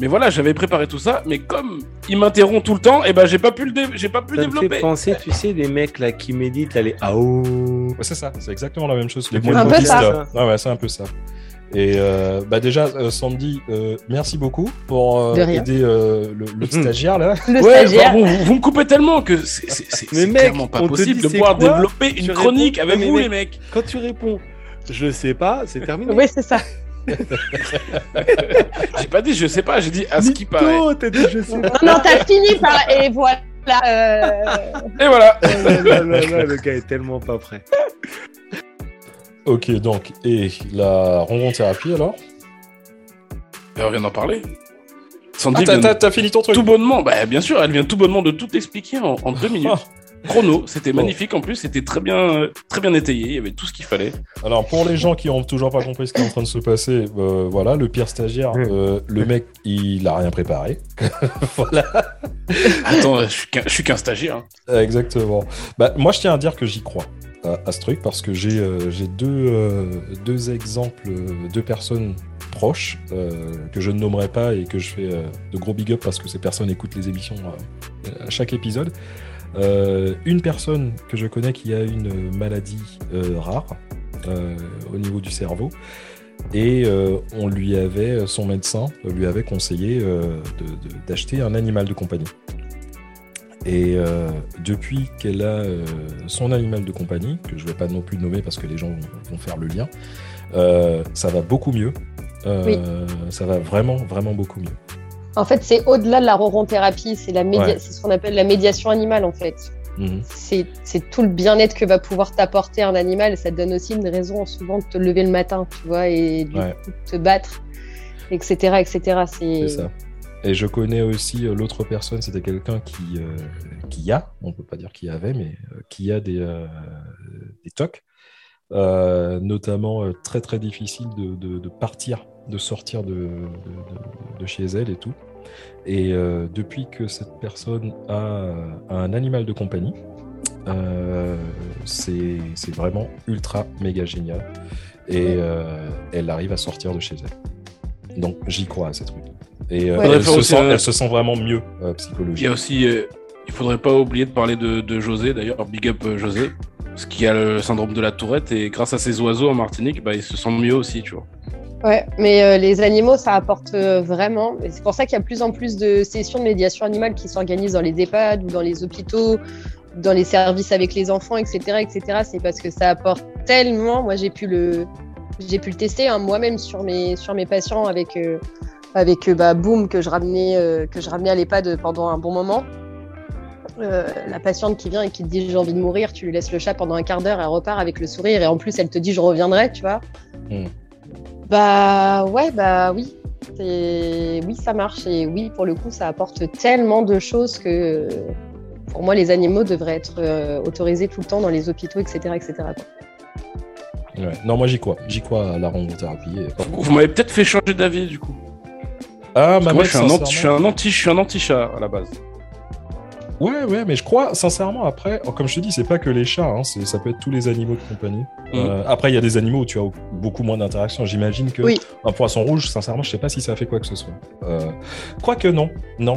Mais voilà, j'avais préparé tout ça, mais comme il m'interrompt tout le temps, et ben j'ai pas pu le, dé- j'ai pas pu Ça me fait développer. penser, tu sais, les mecs là qui méditent, là, les AO. Ouais, c'est ça, c'est exactement la même chose. Les Un moines peu bouddhistes, ça. Ouais, ouais, c'est un peu ça. Et euh, bah déjà, euh, Sandy, euh, merci beaucoup pour euh, aider euh, le, le stagiaire là. le Ouais, stagiaire bah, vous, vous me coupez tellement que c'est clairement pas possible dit de pouvoir quoi développer une Tu chronique réponds, avec vous, mec- les mecs. Quand tu réponds, je sais pas, c'est terminé. oui c'est ça (laughs) J'ai pas dit je sais pas, j'ai dit à ce qui paraît. Mytho, t'as dit je sais pas. non non t'as fini par et voilà euh, Et voilà. Oh là là là là, le gars est tellement pas prêt. Ok, donc, et la ronron-thérapie alors Mais on vient d'en parler. Ah, Sandy t'as- vient t'as fini ton truc tout bonnement, bah bien sûr, elle vient tout bonnement de tout expliquer en, en deux (laughs) minutes. Chrono, c'était Bon. magnifique en plus, c'était très bien, très bien étayé, il y avait tout ce qu'il fallait. Alors, pour les gens qui ont toujours pas compris ce qui est en train de se passer, euh, voilà, le pire stagiaire, euh, le mec, il a rien préparé. (laughs) voilà, Attends, je suis qu'un- je suis qu'un stagiaire. exactement. Bah, moi, je tiens à dire que j'y crois à, ce truc parce que j'ai euh, deux, euh, deux exemples euh, de personnes proches que je ne nommerai pas et que je fais de gros big up parce que ces personnes écoutent les émissions à chaque épisode. Une personne que je connais qui a une maladie rare au niveau du cerveau et on lui avait son médecin lui avait conseillé d'acheter un animal de compagnie. Et euh, depuis qu'elle a euh, son animal de compagnie, que je ne vais pas non plus nommer parce que les gens vont, vont faire le lien, euh, ça va beaucoup mieux. Ça va vraiment, vraiment beaucoup mieux. en fait c'est au-delà de la ronron-thérapie c'est Ouais. ce qu'on appelle la médiation animale en fait Mhm. c'est tout le bien-être que va pouvoir t'apporter un animal et ça te donne aussi une raison souvent de te lever le matin tu vois et du Ouais. coup de te battre etc etc C'est c'est ça. Et je connais aussi euh, l'autre personne, c'était quelqu'un qui, euh, qui a, on peut pas dire qui avait, mais euh, qui a des, des TOC, euh, notamment très très difficile de, de- partir, de sortir de, de- chez elle et tout. Et depuis que cette personne a un animal de compagnie, c'est vraiment ultra méga génial. Et elle arrive à sortir de chez elle. Donc j'y crois à ces trucs. Et euh, Ouais. elle, se sent, un- elle se sent vraiment mieux euh, Il y psychologiquement. a aussi, euh, il faudrait pas oublier de parler de, de José, d'ailleurs, big up José, parce qu'il a le syndrome de la tourette et grâce à ses oiseaux en Martinique, bah, il se sent mieux aussi, tu vois. Ouais, mais euh, les animaux, ça apporte euh, vraiment. Et c'est pour ça qu'il y a de plus en plus de sessions de médiation animale qui s'organisent dans les EHPAD ou dans les hôpitaux, dans les services avec les enfants, etc., etc. C'est parce que ça apporte tellement. Moi, j'ai pu le, j'ai pu le tester hein, moi-même sur mes sur mes patients avec euh, avec euh, bah, Boom que je ramenais euh, que je ramenais à l'EHPAD pendant un bon moment. Euh, la patiente qui vient et qui te dit j'ai envie de mourir, tu lui laisses le chat pendant un quart d'heure, elle repart avec le sourire et en plus elle te dit je reviendrai, tu vois. Mm. Bah ouais, bah oui. et oui, ça marche. Et oui, pour le coup, ça apporte tellement de choses que pour moi, les animaux devraient être euh, autorisés tout le temps dans les hôpitaux, etc. etc. Ouais. Non, moi j'y crois. J'y crois à la. Et- Vous, vous m'avez peut-être fait changer d'avis du coup. Ah, ma moi, mec, je suis, un anti, je suis un anti, je suis un anti-chat à la base. Ouais, ouais, mais je crois, sincèrement, après, oh, comme je te dis, c'est pas que les chats, hein, c'est- ça peut être tous les animaux de compagnie. Mhm. Euh, après, il y a des animaux où tu as beaucoup moins d'interactions. J'imagine que Oui. un poisson rouge, sincèrement, je sais pas si ça fait quoi que ce soit. Euh, Quoique non, non.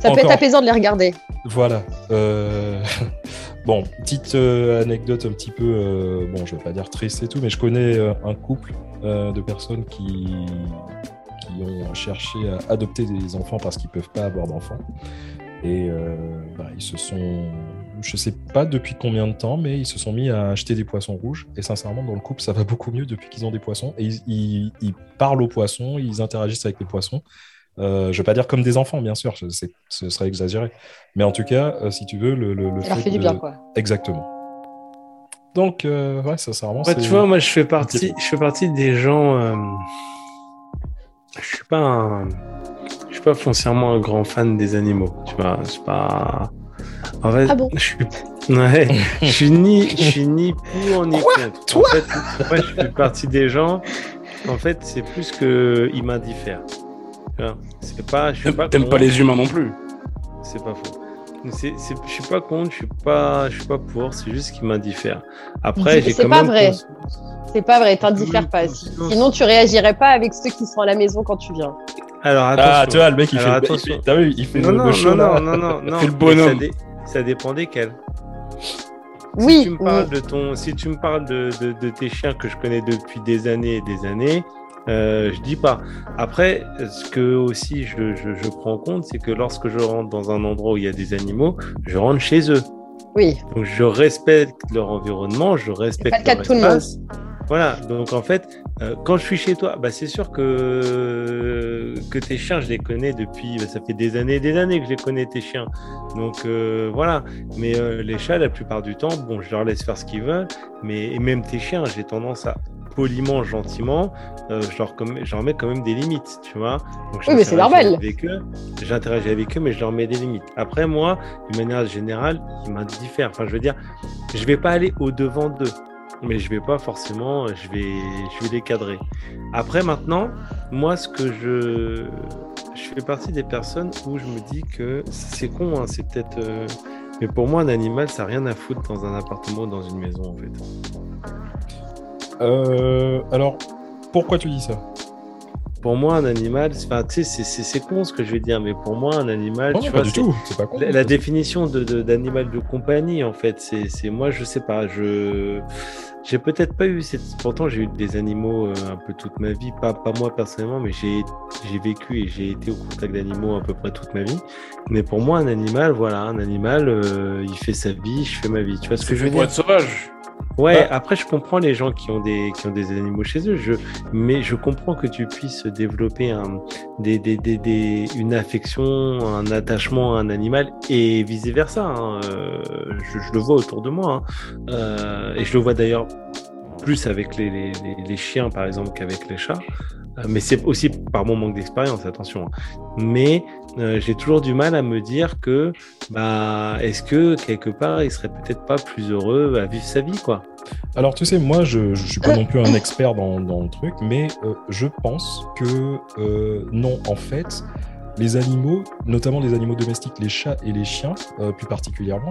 Ça peut être apaisant de les regarder. Voilà. Euh, (laughs) bon, petite euh, anecdote un petit peu, euh, bon, je vais pas dire triste et tout, mais je connais euh, un couple euh, de personnes qui, qui ont cherché à adopter des enfants parce qu'ils peuvent pas avoir d'enfants. Et euh, bah, ils se sont, je sais pas depuis combien de temps, mais ils se sont mis à acheter des poissons rouges. Et sincèrement, dans le couple, ça va beaucoup mieux depuis qu'ils ont des poissons. Et ils, ils- ils parlent aux poissons, ils interagissent avec les poissons. Euh, je vais pas dire comme des enfants, bien sûr, ce serait exagéré. Mais en tout cas, euh, si tu veux, le, le, le Ça fait du de- bien, quoi. Exactement. Donc, euh, ouais, sincèrement, Ouais, c'est- tu vois, moi, je fais partie, je fais partie des gens. Je suis pas un, je suis pas foncièrement un grand fan des animaux. Tu vois, je suis pas. En fait, Ah bon je suis, ouais, (laughs) je suis ni, je suis ni pour ni contre. Toi en fait, moi, je fais partie des gens. En fait, c'est plus que ils m'indiffèrent. Tu vois, c'est pas, pas. T'aimes pas contre. les humains non plus. C'est pas faux. C'est, c'est, je suis pas contre, je suis pas, je suis pas pour. C'est juste qu'il m'indiffère. Après, C'est- j'ai c'est quand pas même. vrai. C'est pas vrai, t'indiffères pas. Si- Sinon, tu réagirais pas avec ceux qui sont à la maison quand tu viens. Alors attention. Ah, tu vois, le mec, il Alors, fait, il attention. t'as vu, il fait non, le, non, le show, non, non, (laughs) non, non, non. Fais le bonhomme. Ça, dé- ça dépend desquels. Oui, Si tu me parles de ton, si tu me parles de, de, de tes chiens que je connais depuis des années et des années, euh, je dis pas. Après, ce que aussi je, je, je prends en compte, c'est que lorsque je rentre dans un endroit où il y a des animaux, je rentre chez eux. oui. Donc je respecte leur environnement, je respecte pas le cas leur de tout le monde. Voilà, donc en fait, euh, quand je suis chez toi, bah, c'est sûr que, que tes chiens, je les connais depuis, bah, ça fait des années et des années que je les connais, tes chiens. Donc euh, voilà, mais euh, les chats, la plupart du temps, bon, je leur laisse faire ce qu'ils veulent, mais et même tes chiens, j'ai tendance à poliment, gentiment, euh, je, leur comm- je leur mets quand même des limites, tu vois. Donc, Oui, mais c'est normal. J'interagis avec eux, mais je leur mets des limites. Après, moi, de manière générale, ils m'indiffèrent. Enfin, je veux dire, je vais pas aller au devant d'eux, mais je vais pas forcément, je vais, je vais les cadrer. Après, maintenant, moi, ce que je, je fais partie des personnes où je me dis que c'est con, hein, c'est peut-être, euh, mais pour moi, un animal, ça n'a rien à foutre dans un appartement ou dans une maison, en fait. Euh, alors, pourquoi tu dis ça Pour moi, un animal, c'est- enfin, tu sais, c'est- c'est c'est con ce que je vais dire, mais pour moi, un animal, Non, tu non, vois, pas du c'est- tout, c'est pas con. La, la définition de, de- d'animal de compagnie, en fait, c'est, c'est moi, je sais pas, je j'ai peut-être pas eu cette. Pourtant, j'ai eu des animaux euh, un peu toute ma vie, pas, pas moi personnellement, mais j'ai, j'ai vécu et j'ai été au contact d'animaux à peu près toute ma vie. Mais pour moi, un animal, voilà, un animal, euh, il fait sa vie, je fais ma vie. Tu vois ce que je veux pour dire être sauvage. Ouais, Bah. après je comprends les gens qui ont des qui ont des animaux chez eux, je, mais je comprends que tu puisses développer un, des, des, des, des- une affection, un attachement à un animal et vice versa. hein. Euh, je, je le vois autour de moi hein. Euh, et je le vois d'ailleurs plus avec les, les, les- les chiens par exemple qu'avec les chats. Euh, Mais c'est aussi par mon manque d'expérience, attention. hein. Mais euh, j'ai toujours du mal à me dire que, bah, est-ce que quelque part, il serait peut-être pas plus heureux à vivre sa vie, quoi. Alors, tu sais, moi, je, je suis pas non plus un expert dans, dans le truc, mais euh, je pense que euh, non, en fait, les animaux, notamment les animaux domestiques, les chats et les chiens, euh, plus particulièrement,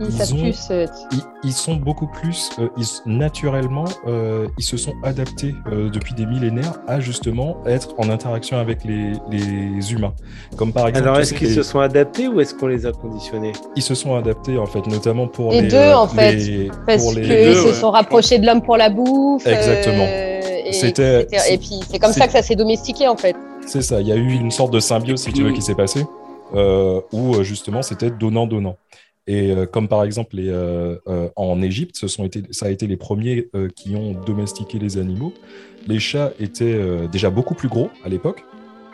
Ils Ils savent ont- plus. euh, ils, ils sont beaucoup plus, euh, ils- naturellement, euh, ils se sont adaptés euh, depuis des millénaires à justement être en interaction avec les, les humains. Comme par exemple, Alors, est-ce qu'ils les- se sont adaptés ou est-ce qu'on les a conditionnés? Ils se sont adaptés en fait, notamment pour Les les, deux, euh, en fait, les- Parce qu'ils se ouais, sont rapprochés de l'homme pour la bouffe. Exactement. euh, et. Et puis, c'est comme ça que ça s'est domestiqué, en fait. C'est ça, il y a eu une sorte de symbiose, si tu veux, qui s'est passée, euh, où euh, justement c'était donnant-donnant. Et euh, comme par exemple les, euh, euh, en Égypte, ce sont été, ça a été les premiers qui ont domestiqué les animaux. Les chats étaient déjà beaucoup plus gros à l'époque.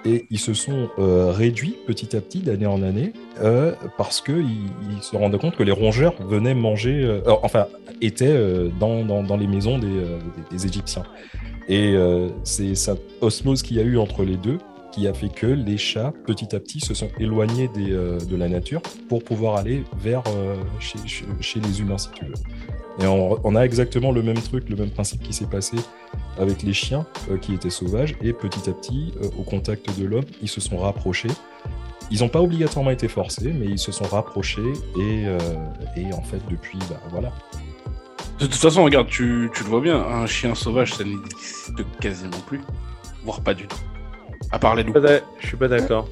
Et ils se sont euh, réduits petit à petit d'année en année euh, parce qu'ils ils se rendaient compte que les rongeurs venaient manger, euh, enfin, étaient dans, dans, les maisons des, Égyptiens. Et c'est cette osmose qu'il y a eu entre les deux qui a fait que les chats, petit à petit, se sont éloignés de la nature pour pouvoir aller vers chez, les humains, si tu veux. Et on a exactement le même truc, le même principe qui s'est passé avec les chiens euh, qui étaient sauvages. Et petit à petit, euh, au contact de l'homme, ils se sont rapprochés. Ils n'ont pas obligatoirement été forcés, mais ils se sont rapprochés. Et, euh, et en fait, depuis, bah, voilà. De toute façon, regarde, tu, tu le vois bien, un chien sauvage, ça n'existe quasiment plus. Voire pas du tout. À part les loups. Je suis pas d'accord.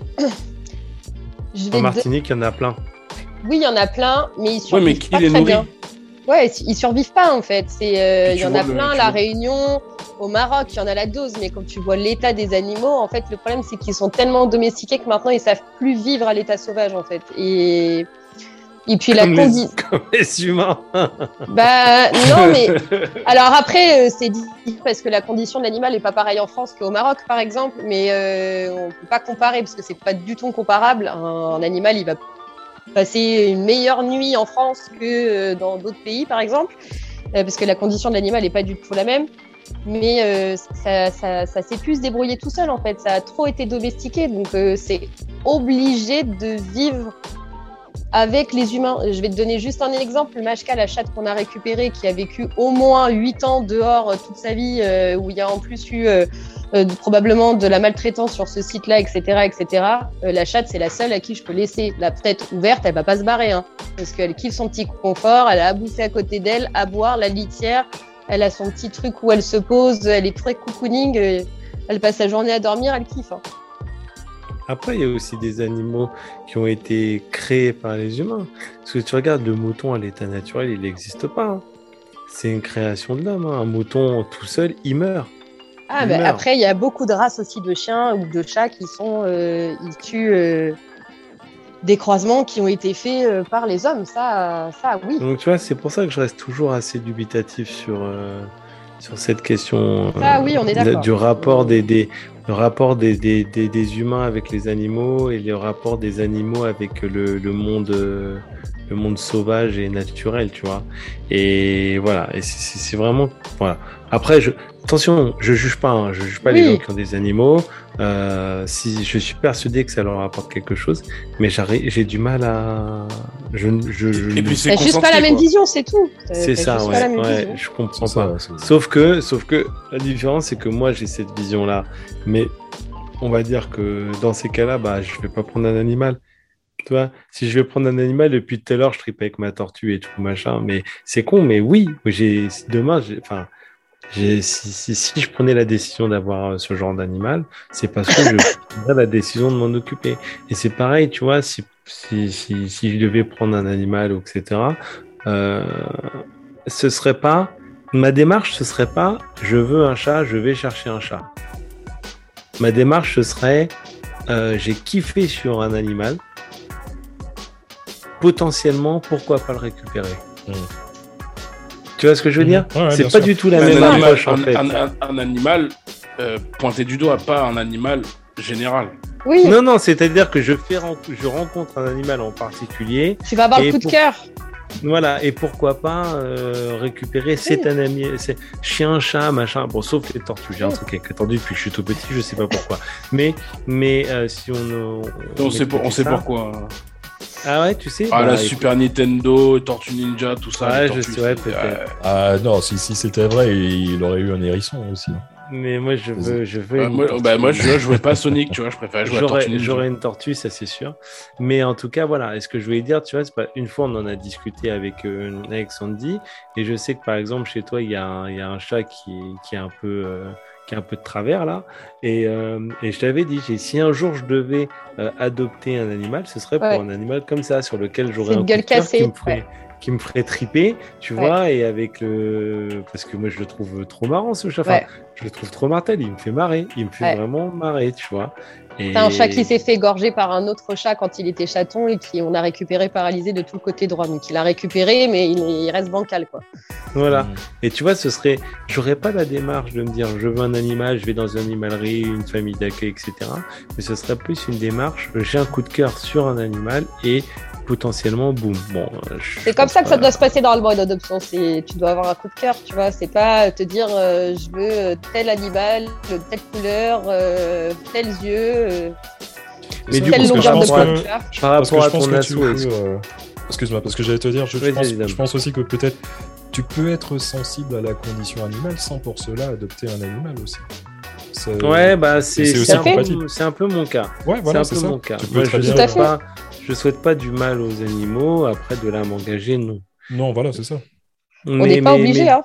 En Martinique, il y en a plein. Oui, il y en a plein, mais ils Ouais, survivent mais qui pas les très nourrit bien. Ouais, ils survivent pas en fait. C'est, euh, il y en a le- plein, la vois- Réunion, au Maroc, il y en a la dose, mais quand tu vois l'état des animaux, en fait, le problème c'est qu'ils sont tellement domestiqués que maintenant ils savent plus vivre à l'état sauvage en fait. Et et puis la Comme condition. (laughs) Comme les humains. (laughs) Bah non, mais (laughs) alors après euh, c'est difficile parce que la condition de l'animal est pas pareille en France qu'au Maroc par exemple, mais euh, on peut pas comparer parce que c'est pas du tout comparable. Un, un animal il va passer une meilleure nuit en France que euh, dans d'autres pays par exemple, euh, parce que la condition de l'animal est pas du tout la même. Mais euh, ça, ça, s'est plus débrouillé tout seul en fait. Ça a trop été domestiqué, donc c'est obligé de vivre avec les humains. Je vais te donner juste un exemple. Mashka, la chatte qu'on a récupérée, qui a vécu au moins 8 ans dehors euh, toute sa vie, euh, où il y a en plus eu euh, euh, probablement de la maltraitance sur ce site-là, etc. etc. La chatte, c'est la seule à qui je peux laisser la tête ouverte, elle va pas se barrer. Hein, parce qu'elle kiffe son petit confort, elle a à bouffer à côté d'elle, à boire, la litière, elle a son petit truc où elle se pose, elle est très cocooning, elle passe sa journée à dormir, elle kiffe. hein. Après, il y a aussi des animaux qui ont été créés par les humains. Parce que tu regardes le mouton à l'état naturel, il n'existe pas. hein. C'est une création de l'homme. hein. Un mouton tout seul, il meurt. Ah, Il bah, meurt. après, il y a beaucoup de races aussi de chiens ou de chats qui sont euh, issus euh, des croisements qui ont été faits euh, par les hommes. Ça, ça oui. Donc tu vois, c'est pour ça que je reste toujours assez dubitatif sur, euh, sur cette question Ah oui, on est du rapport des, des, le rapport des, des, des, des humains avec les animaux et le rapport des animaux avec le, le monde euh, le monde sauvage et naturel, tu vois. Et voilà, et c'est- vraiment voilà. Après, je attention, je juge pas, hein, je juge pas les gens qui ont des animaux. Euh, si je suis persuadé que ça leur apporte quelque chose, mais j'arrive- j'ai du mal à je, je, je- Et puis c'est juste pas la même quoi. vision, c'est tout. C'est ça, ouais, pas la même ouais, vision. je comprends pas. ça, Sauf que, sauf que la différence, c'est que moi, j'ai cette vision-là. Mais on va dire que dans ces cas-là, bah, je vais pas prendre un animal. Tu vois, si je vais prendre un animal, depuis tout à l'heure, je tripe avec ma tortue et tout, machin. Mais c'est con, mais oui, j'ai, demain, enfin, j'ai, si, si, si je prenais la décision d'avoir euh, ce genre d'animal, c'est parce que je (laughs) prendrais la décision de m'en occuper. Et c'est pareil, tu vois, si, si, si, si je devais prendre un animal, etc., euh, ce serait pas, ma démarche, ce serait pas, je veux un chat, je vais chercher un chat. Ma démarche, ce serait, euh, j'ai kiffé sur un animal, potentiellement, pourquoi pas le récupérer? Mm. Tu vois ce que je veux dire Ouais, ouais, C'est pas sûr. du tout la un, même animal, approche, en un- fait. un- un- un animal euh, pointé du doigt, pas un animal général. Oui, Non, non, c'est-à-dire que je, fais je rencontre un animal en particulier, tu vas avoir le coup de cœur. voilà, et pourquoi pas euh, récupérer cet ami, c'est chien, chat, machin. Bon, sauf les tortues. J'ai un Oui. truc avec les tortues depuis que je suis tout petit, je sais pas pourquoi. Mais, mais euh, si on, On, sait, pour- on sait pourquoi. Ah ouais, tu sais. Ah, bah, la écoute, Super Nintendo, Tortue Ninja, tout ça. Ouais, les je sais, ouais, c'est- peut-être. Ah non, si, si c'était vrai, il aurait eu un hérisson aussi. hein. Mais moi, je veux, je veux. Une moi, bah, moi, je jouais pas Sonic, tu vois, je préfère jouer à Tortue J'aurais, Ninja. j'aurais une tortue, ça c'est sûr. Mais en tout cas, voilà. Et ce que je voulais dire, tu vois, c'est pas une fois on en a discuté avec euh, avec Sandy, et je sais que par exemple chez toi il y a un, il y a un chat qui est, qui est un peu euh, qui est un peu de travers là. Et, euh, et je t'avais dit, si un jour je devais euh, adopter un animal, ce serait pour Ouais. un animal comme ça, sur lequel j'aurais un gueule cassée, qui me ferait, ouais. Qui me ferait triper, tu Ouais. vois, et avec le. Parce que moi, je le trouve trop marrant, ce chat. Enfin, Ouais. je le trouve trop martel, il me fait marrer. Il me fait Ouais. vraiment marrer, tu vois. Et... T'as un chat qui s'est fait égorger par un autre chat quand il était chaton et qui on a récupéré paralysé de tout le côté droit. Donc il a récupéré, mais il, il reste bancal quoi. Voilà. Mm. Et tu vois, ce serait. J'aurais pas la démarche de me dire je veux un animal, je vais dans une animalerie, une famille d'accueil, etc. Mais ce serait plus une démarche j'ai un coup de cœur sur un animal et potentiellement, boum. Bon, euh, C'est comme ça que ça doit se passer normalement une adoption. C'est tu dois avoir un coup de cœur, tu vois. C'est pas te dire euh, je veux euh, tel animal, de telle couleur, euh, tels yeux, euh, Mais du telle coup, ce que longueur de je pense que-. Par Parce que rapport je à pense ton euh, Excuse-moi, parce que j'allais te dire, je, pense, je aussi que peut-être tu peux être sensible à la condition animale sans pour cela adopter un animal aussi. C'est- Ouais, bah c'est un, un peu mon cas. ouais, voilà, c'est un peu ça. mon cas. Tu peux Moi, très je bien- pas, je souhaite pas du mal aux animaux. Après, de là m'engager, non. Non, voilà, c'est ça. On n'est pas obligé, mais, hein.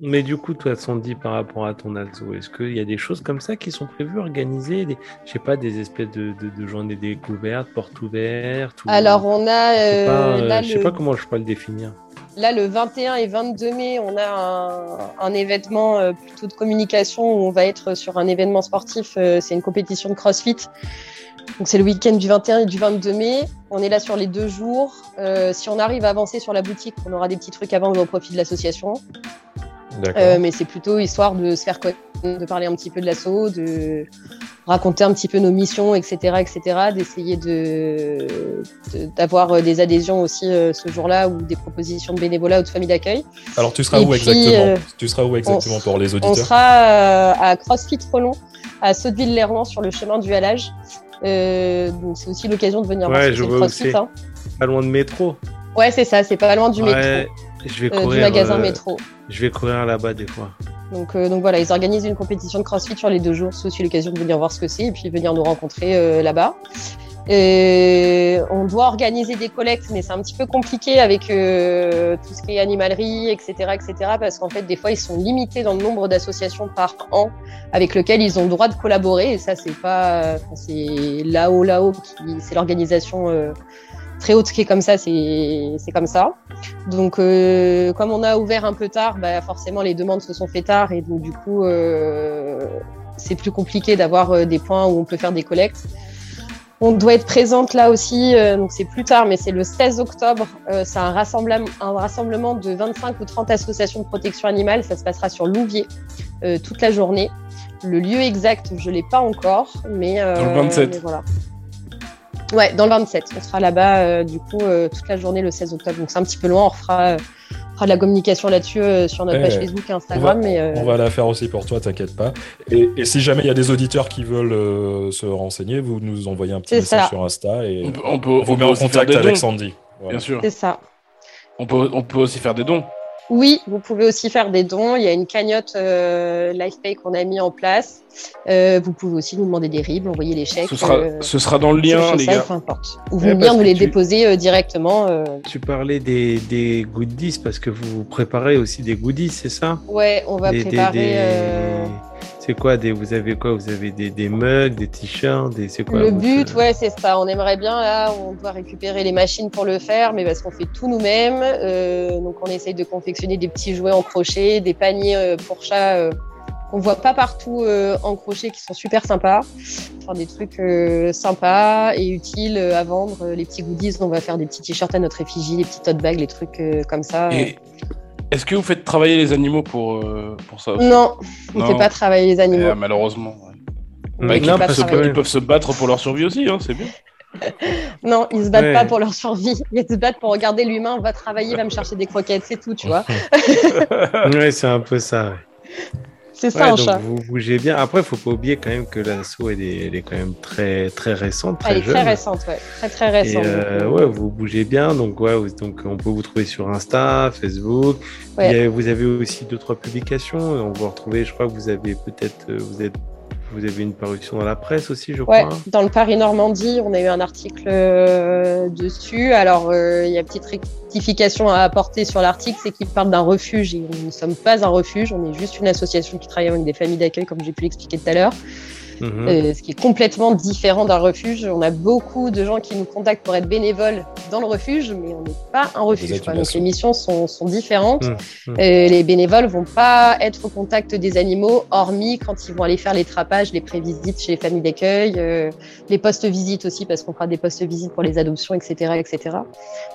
mais du coup, toi, Sandy, par rapport à ton asso, est-ce qu'il y a des choses comme ça qui sont prévues, organisées des, Je sais pas, des espèces de, de, de journées découvertes, portes ouvertes ou- Alors on a je sais euh, pas, euh, là, je sais le, pas comment je peux le définir. Là le 21 et 22 mai, on a un, un événement euh, plutôt de communication où on va être sur un événement sportif. euh, c'est une compétition de CrossFit. Donc c'est le week-end du 21 et du 22 mai. On est là sur les deux jours. Euh, si on arrive à avancer sur la boutique, on aura des petits trucs à vendre au profit de l'association. Mais c'est plutôt histoire de se faire connaître, de parler un petit peu de l'assaut, de raconter un petit peu nos missions, etc., etc., d'essayer de de- d'avoir euh, des adhésions aussi euh, ce jour-là ou des propositions de bénévolat ou de famille d'accueil. Alors, tu seras et où puis, exactement euh, Tu seras où exactement pour les On auditeurs sera euh, à CrossFit Relon, à Sotteville-les-Rouen, sur le chemin du halage. Euh, donc c'est aussi l'occasion de venir voir Ouais, ce que je vois CrossFit. hein. Pas loin de métro. Ouais, c'est ça, c'est pas loin du métro, je vais euh, courir. du magasin euh, métro. Je vais courir là-bas des fois. Donc, euh, donc voilà, ils organisent une compétition de CrossFit sur les deux jours. C'est aussi l'occasion de venir voir ce que c'est et puis venir nous rencontrer euh, là-bas. Et on doit organiser des collectes, mais c'est un petit peu compliqué avec euh, tout ce qui est animalerie, etc., etc. Parce qu'en fait, des fois, ils sont limités dans le nombre d'associations par an avec lesquelles ils ont le droit de collaborer. Et ça, c'est pas, c'est là-haut, là-haut, c'est l'organisation euh, très haute qui est comme ça. C'est, c'est comme ça. Donc, euh, comme on a ouvert un peu tard, bah, forcément les demandes se sont fait tard et donc du coup, euh, c'est plus compliqué d'avoir euh, des points où on peut faire des collectes. On doit être présente là aussi, euh, donc c'est plus tard, mais c'est le 16 octobre. Euh, c'est un rassemblement, un rassemblement de 25 ou 30 associations de protection animale. Ça se passera sur Louviers euh, toute la journée. Le lieu exact, je l'ai pas encore, mais euh, le 27. mais voilà. Ouais, dans le 27. On sera là-bas euh, du coup euh, toute la journée le 16 octobre. Donc c'est un petit peu loin. On refera, euh, fera de la communication là-dessus euh, sur notre Ouais, page. Facebook et on va, Instagram. mais, euh, on va la faire aussi pour toi, t'inquiète pas. Et, et si jamais il y a des auditeurs qui veulent euh, se renseigner, vous nous envoyez un petit message ça. sur Insta et On peut, on peut, on vous met en contact avec dons, Sandy. Voilà. bien sûr. C'est ça. On peut, on peut aussi faire des dons. Oui, vous pouvez aussi faire des dons. Il y a une cagnotte euh, LifePay qu'on a mis en place. Euh, vous pouvez aussi nous demander des RIB, envoyer les chèques. Ce sera, euh, ce sera dans le lien, les gars. peu importe. Ou venir parce nous les tu- déposer euh, directement. euh. Tu parlais des, des goodies parce que vous préparez aussi des goodies, c'est ça? Ouais, on va Des- des- préparer. des- euh, C'est quoi des, Vous avez quoi? Vous avez des, des mugs, des t-shirts, des c'est quoi Le but, ouais, c'est ça. On aimerait bien, là, on doit récupérer les machines pour le faire, mais parce qu'on fait tout nous-mêmes. Euh, donc, on essaye de confectionner des petits jouets en crochet, des paniers euh, pour chats euh, qu'on voit pas partout euh, en crochet, qui sont super sympas. Enfin, des trucs euh, sympas et utiles à vendre. Les petits goodies, on va faire des petits t-shirts à notre effigie, des petits tote bags, les trucs euh, comme ça. Et est-ce que vous faites travailler les animaux pour, euh, pour ça aussi Non, on ne fait pas travailler les animaux. Eh, Malheureusement. ouais. Bah, ils, non, peuvent se, que- ils peuvent se battre pour leur survie aussi, hein, c'est bien. (laughs) Non, ils se battent Ouais. pas pour leur survie. Ils se battent pour regarder l'humain, va travailler, va me chercher des croquettes, c'est tout, tu vois. (laughs) Ouais, c'est un peu ça. ouais. C'est ça Ouais, donc chat. vous bougez bien. Après, faut pas oublier quand même que l'assaut elle est, elle est quand même très très récente, très Elle est jeune. très récente, ouais. Très très Et récente. euh, donc, ouais, vous bougez bien, donc ouais, vous- donc on peut vous trouver sur Insta, Facebook. Ouais. Il y a- vous avez aussi deux trois publications. On va retrouver, je crois que vous avez peut-être, euh, vous êtes, vous avez une parution dans la presse aussi, je Ouais, crois. dans le Paris Normandie, on a eu un article euh, dessus. Alors, euh, il y a une petite rectification à apporter sur l'article, c'est qu'il parle d'un refuge et nous ne sommes pas un refuge, on est juste une association qui travaille avec des familles d'accueil, comme j'ai pu l'expliquer tout à l'heure. Mhm. euh, ce qui est complètement différent d'un refuge. On a beaucoup de gens qui nous contactent pour être bénévoles dans le refuge, mais on n'est pas un refuge. quoi. Donc les missions sont, sont différentes. Euh, les bénévoles vont pas être au contact des animaux, hormis quand ils vont aller faire les trappages, les prévisites chez les familles d'accueil, euh, les postes visites aussi, parce qu'on fera des postes visites pour les adoptions, etc., etc.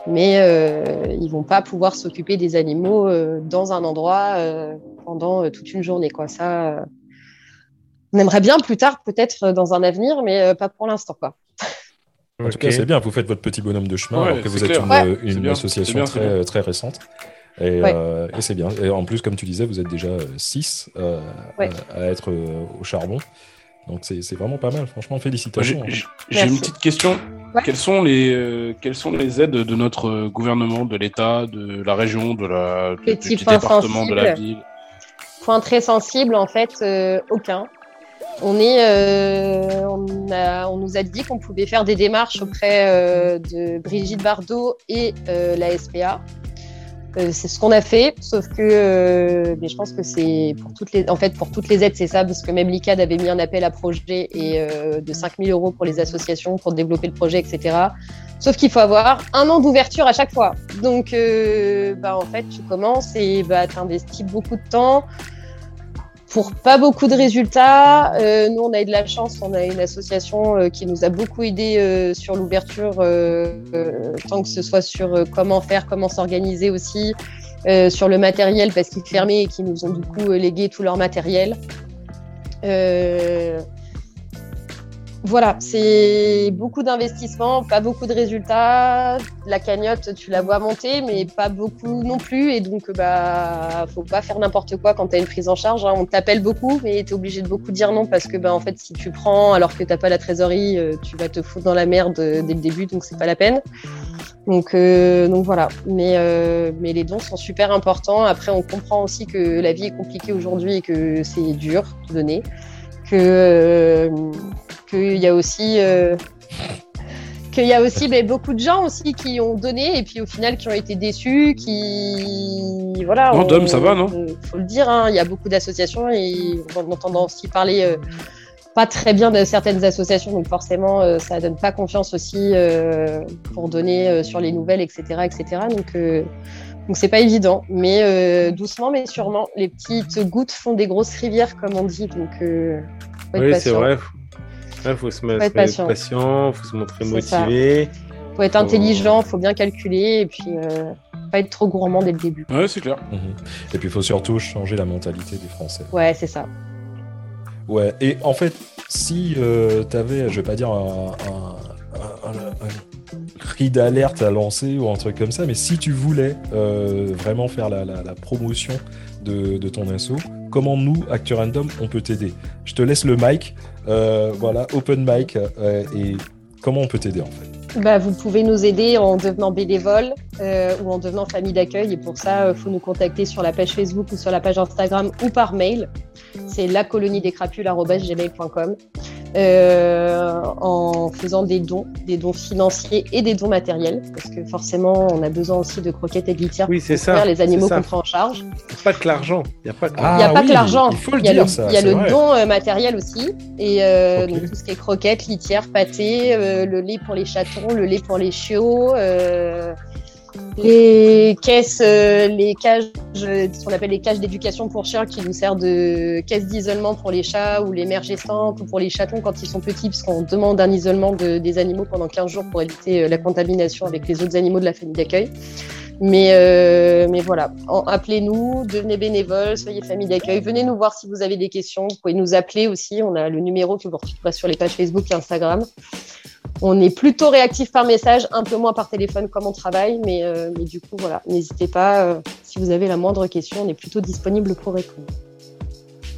Mais euh, ils vont pas pouvoir s'occuper des animaux euh, dans un endroit euh, pendant toute une journée, quoi. Ça, euh, on aimerait bien plus tard, peut-être euh, dans un avenir, mais euh, pas pour l'instant, quoi. En tout cas, c'est bien, vous faites votre petit bonhomme de chemin, Ouais, alors que vous êtes clair. une, Ouais. une C'est bien, association très, très récente. Et, Ouais. euh, et c'est bien. Et en plus, comme tu disais, vous êtes déjà 6 Ouais. à être euh, au charbon. Donc c'est vraiment pas mal, franchement, félicitations. hein. j'ai- une petite question. Ouais. Quelles, sont les, euh, quelles sont les aides de notre euh, gouvernement, de l'État, de la région, de la, de- du point département, de la sensible. ville? Point très sensible, en fait, euh, aucun. Euh, on, nous a dit qu'on pouvait faire des démarches auprès euh, de Brigitte Bardot et euh, la SPA. C'est ce qu'on a fait, sauf que je pense que c'est pour toutes les en fait pour toutes les aides c'est ça parce que même l'ICAD avait mis un appel à projet et de 5000 euros pour les associations pour développer le projet etc. Sauf qu'il faut avoir un an d'ouverture à chaque fois. Donc bah en fait tu commences et bah tu investis beaucoup de temps pour pas beaucoup de résultats. Euh, nous, on a eu de la chance, on a une association euh, qui nous a beaucoup aidé euh, sur l'ouverture, tant que ce soit sur comment faire, comment s'organiser aussi, sur le matériel, parce qu'ils fermaient et qu'ils nous ont du coup légué tout leur matériel. Voilà, c'est beaucoup d'investissements, pas beaucoup de résultats. La cagnotte, tu la vois monter, mais pas beaucoup non plus. Et donc, bah, faut pas faire n'importe quoi quand tu as une prise en charge. hein. On t'appelle beaucoup, mais tu obligé de beaucoup dire non parce que, bah, en fait, si tu prends alors que t'as pas la trésorerie, euh, tu vas te foutre dans la merde euh, dès le début, donc c'est pas la peine. Donc, euh, donc voilà. Mais, mais les dons sont super importants. Après, on comprend aussi que la vie est compliquée aujourd'hui et que c'est dur de donner. Que qu'il y a aussi euh, qu'il y a aussi ben, beaucoup de gens aussi qui ont donné et puis au final qui ont été déçus, qui voilà. Non, on- Dom, ça va, non on- Faut le dire, hein, il y a beaucoup d'associations et on entend aussi parler euh, pas très bien de certaines associations, donc forcément euh, ça donne pas confiance aussi euh, pour donner sur les nouvelles, etc., etc. Donc donc c'est pas évident, mais doucement mais sûrement, les petites gouttes font des grosses rivières comme on dit, donc Oui, c'est vrai. Faut... Ouais, faut se mettre Faut être patient. patient, faut se montrer C'est ça. motivé. faut être intelligent, faut bien calculer et puis euh, pas être trop gourmand dès le début. Ouais, c'est clair. Mhm. Et puis il faut surtout changer la mentalité des Français. Ouais, c'est ça. Ouais, et en fait, si tu avais, je vais pas dire un, un- un- un cri d'alerte à lancer ou un truc comme ça, mais si tu voulais euh, vraiment faire la, la- la promotion de, de ton asso, comment nous, Actu Random, on peut t'aider? Je te laisse le mic, euh, voilà, open mic, euh, et comment on peut t'aider en fait Bah, vous pouvez nous aider en devenant bénévole euh, ou en devenant famille d'accueil. Et pour ça, il faut nous contacter sur la page Facebook ou sur la page Instagram ou par mail. C'est la colonie des crapules.gmail.com euh, en faisant des dons, des dons financiers et des dons matériels. Parce que forcément, on a besoin aussi de croquettes et de litières Oui, c'est pour ça. faire les animaux qu'on prend en charge. Il n'y a pas que l'argent. Il n'y a pas que Ah a pas oui, que l'argent. il faut le y a dire, le, ça, Il y a le don euh, matériel aussi. Et euh, donc tout ce qui est croquettes, litières, pâtés, euh, le lait pour les chatons, le lait pour les chiots, euh, les caisses, euh, les cages, euh, ce qu'on appelle les cages d'éducation pour chiens qui nous servent de caisse d'isolement pour les chats ou les mères gestantes ou pour les chatons quand ils sont petits, parce qu'on demande un isolement de- des animaux pendant 15 jours pour éviter euh, la contamination avec les autres animaux de la famille d'accueil. Mais, euh, mais voilà, appelez-nous, devenez bénévole, soyez famille d'accueil, venez nous voir si vous avez des questions. Vous pouvez nous appeler aussi. On a le numéro que vous retrouverez sur les pages Facebook et Instagram. On est plutôt réactif par message, un peu moins par téléphone comme on travaille, mais, euh, mais du coup, voilà, n'hésitez pas. euh, si vous avez la moindre question, on est plutôt disponible pour répondre.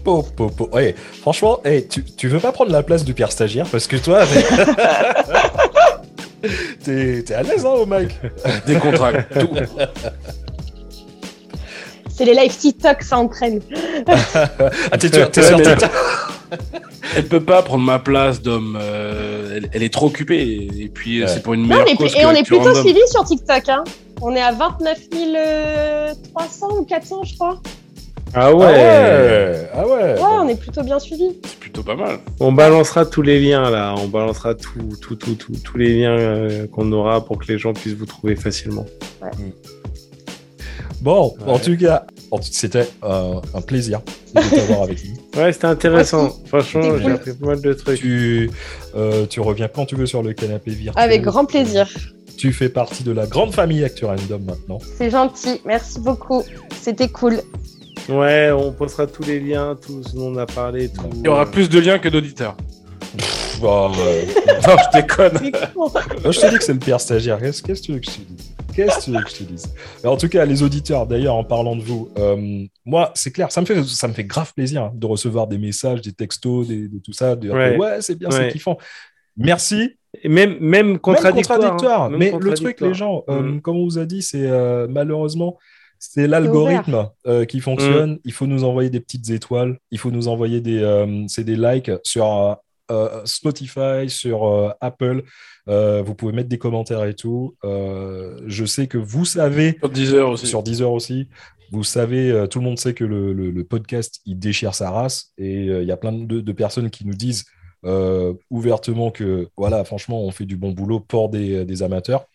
Po, po, po. Ouais, franchement, hey, tu, tu veux pas prendre la place du Pierre stagiaire parce que toi, (laughs) t'es t'es à l'aise hein, au mic Décontracte, tout. (laughs) C'est les live TikTok, ça entraîne. (laughs) Ah, t'es t'es sur Ouais, TikTok Elle peut pas prendre ma place d'homme. euh, elle, elle est trop occupée. Et puis, euh, Ouais. c'est pour une Non, meilleure on est- cause et que on est plutôt suivi sur TikTok. Hein. On est à 29 300 ou 400, je crois. Ah Ah ouais. ouais, ah ouais. Ouais, on est plutôt bien suivis. C'est plutôt pas mal. On balancera tous les liens là. On balancera tout, tout, tout, tout- tous les liens euh, qu'on aura pour que les gens puissent vous trouver facilement. Bon, en tout cas, en tout- c'était euh, un plaisir de (laughs) t'avoir avec nous. Ouais, c'était intéressant. Franchement, j'ai appris pas mal de trucs. Tu, euh, tu reviens quand tu veux sur le canapé virtuel. Avec grand plaisir. Tu fais partie de la grande famille Actu Random maintenant. C'est gentil. Merci beaucoup. C'était cool. Ouais, on postera tous les liens, tout ce dont on a parlé. Tout, Il y aura plus de liens que d'auditeurs. Bah, ouais. (laughs) non, je déconne. Je te dis que c'est le pire stagiaire. Qu'est-ce qu'est-ce que tu veux que je te dise? Qu'est-ce que tu veux que je te dise? Mais En tout cas, les auditeurs, d'ailleurs, en parlant de vous, euh, moi, c'est clair, ça me, fait, ça me fait grave plaisir hein, de recevoir des messages, des textos, des, de tout ça. De, Ouais. ouais, c'est bien, c'est Ouais. kiffant. Merci. Et même, même contradictoire. Même contradictoire. hein. Même Mais le truc, contradictoire. les gens, euh, Mm. comme on vous a dit, c'est euh, malheureusement, c'est l'algorithme euh, qui fonctionne. Il faut nous envoyer des petites étoiles. Il faut nous envoyer des, euh, c'est des likes sur euh, Spotify, sur euh, Apple. Euh, vous pouvez mettre des commentaires et tout. Je sais que vous savez, Sur 10 heures aussi. sur Deezer aussi, vous savez, tout le monde sait que le, le- le podcast, il déchire sa race. Et il y a plein de, de personnes qui nous disent ouvertement que, voilà, franchement, on fait du bon boulot pour des, des amateurs.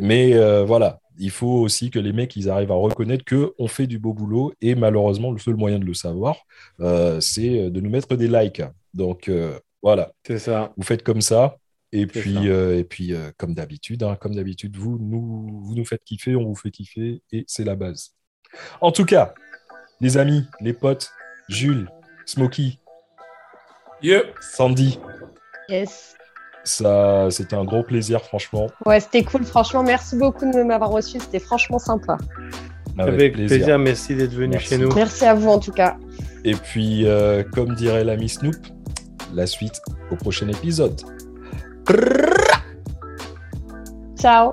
Mais voilà, il faut aussi que les mecs, ils arrivent à reconnaître qu'on fait du beau boulot. Et malheureusement, le seul moyen de le savoir, euh, c'est de nous mettre des likes. Donc euh, voilà, C'est ça. vous faites comme ça. Et puis, ça. euh, et puis euh, comme d'habitude, hein, comme d'habitude, vous nous, vous nous faites kiffer, on vous fait kiffer, et c'est la base. En tout cas, les amis, les potes, Jules, Smokey, Yeah. Sandy, Yes. ça, c'était un gros plaisir, franchement. Ouais, c'était cool. Franchement, merci beaucoup de m'avoir reçu. C'était franchement sympa. Avec, plaisir. Merci d'être venu Merci. chez nous. Merci à vous en tout cas. Et puis, euh, comme dirait l'ami Snoop, la suite au prochain épisode. Ciao.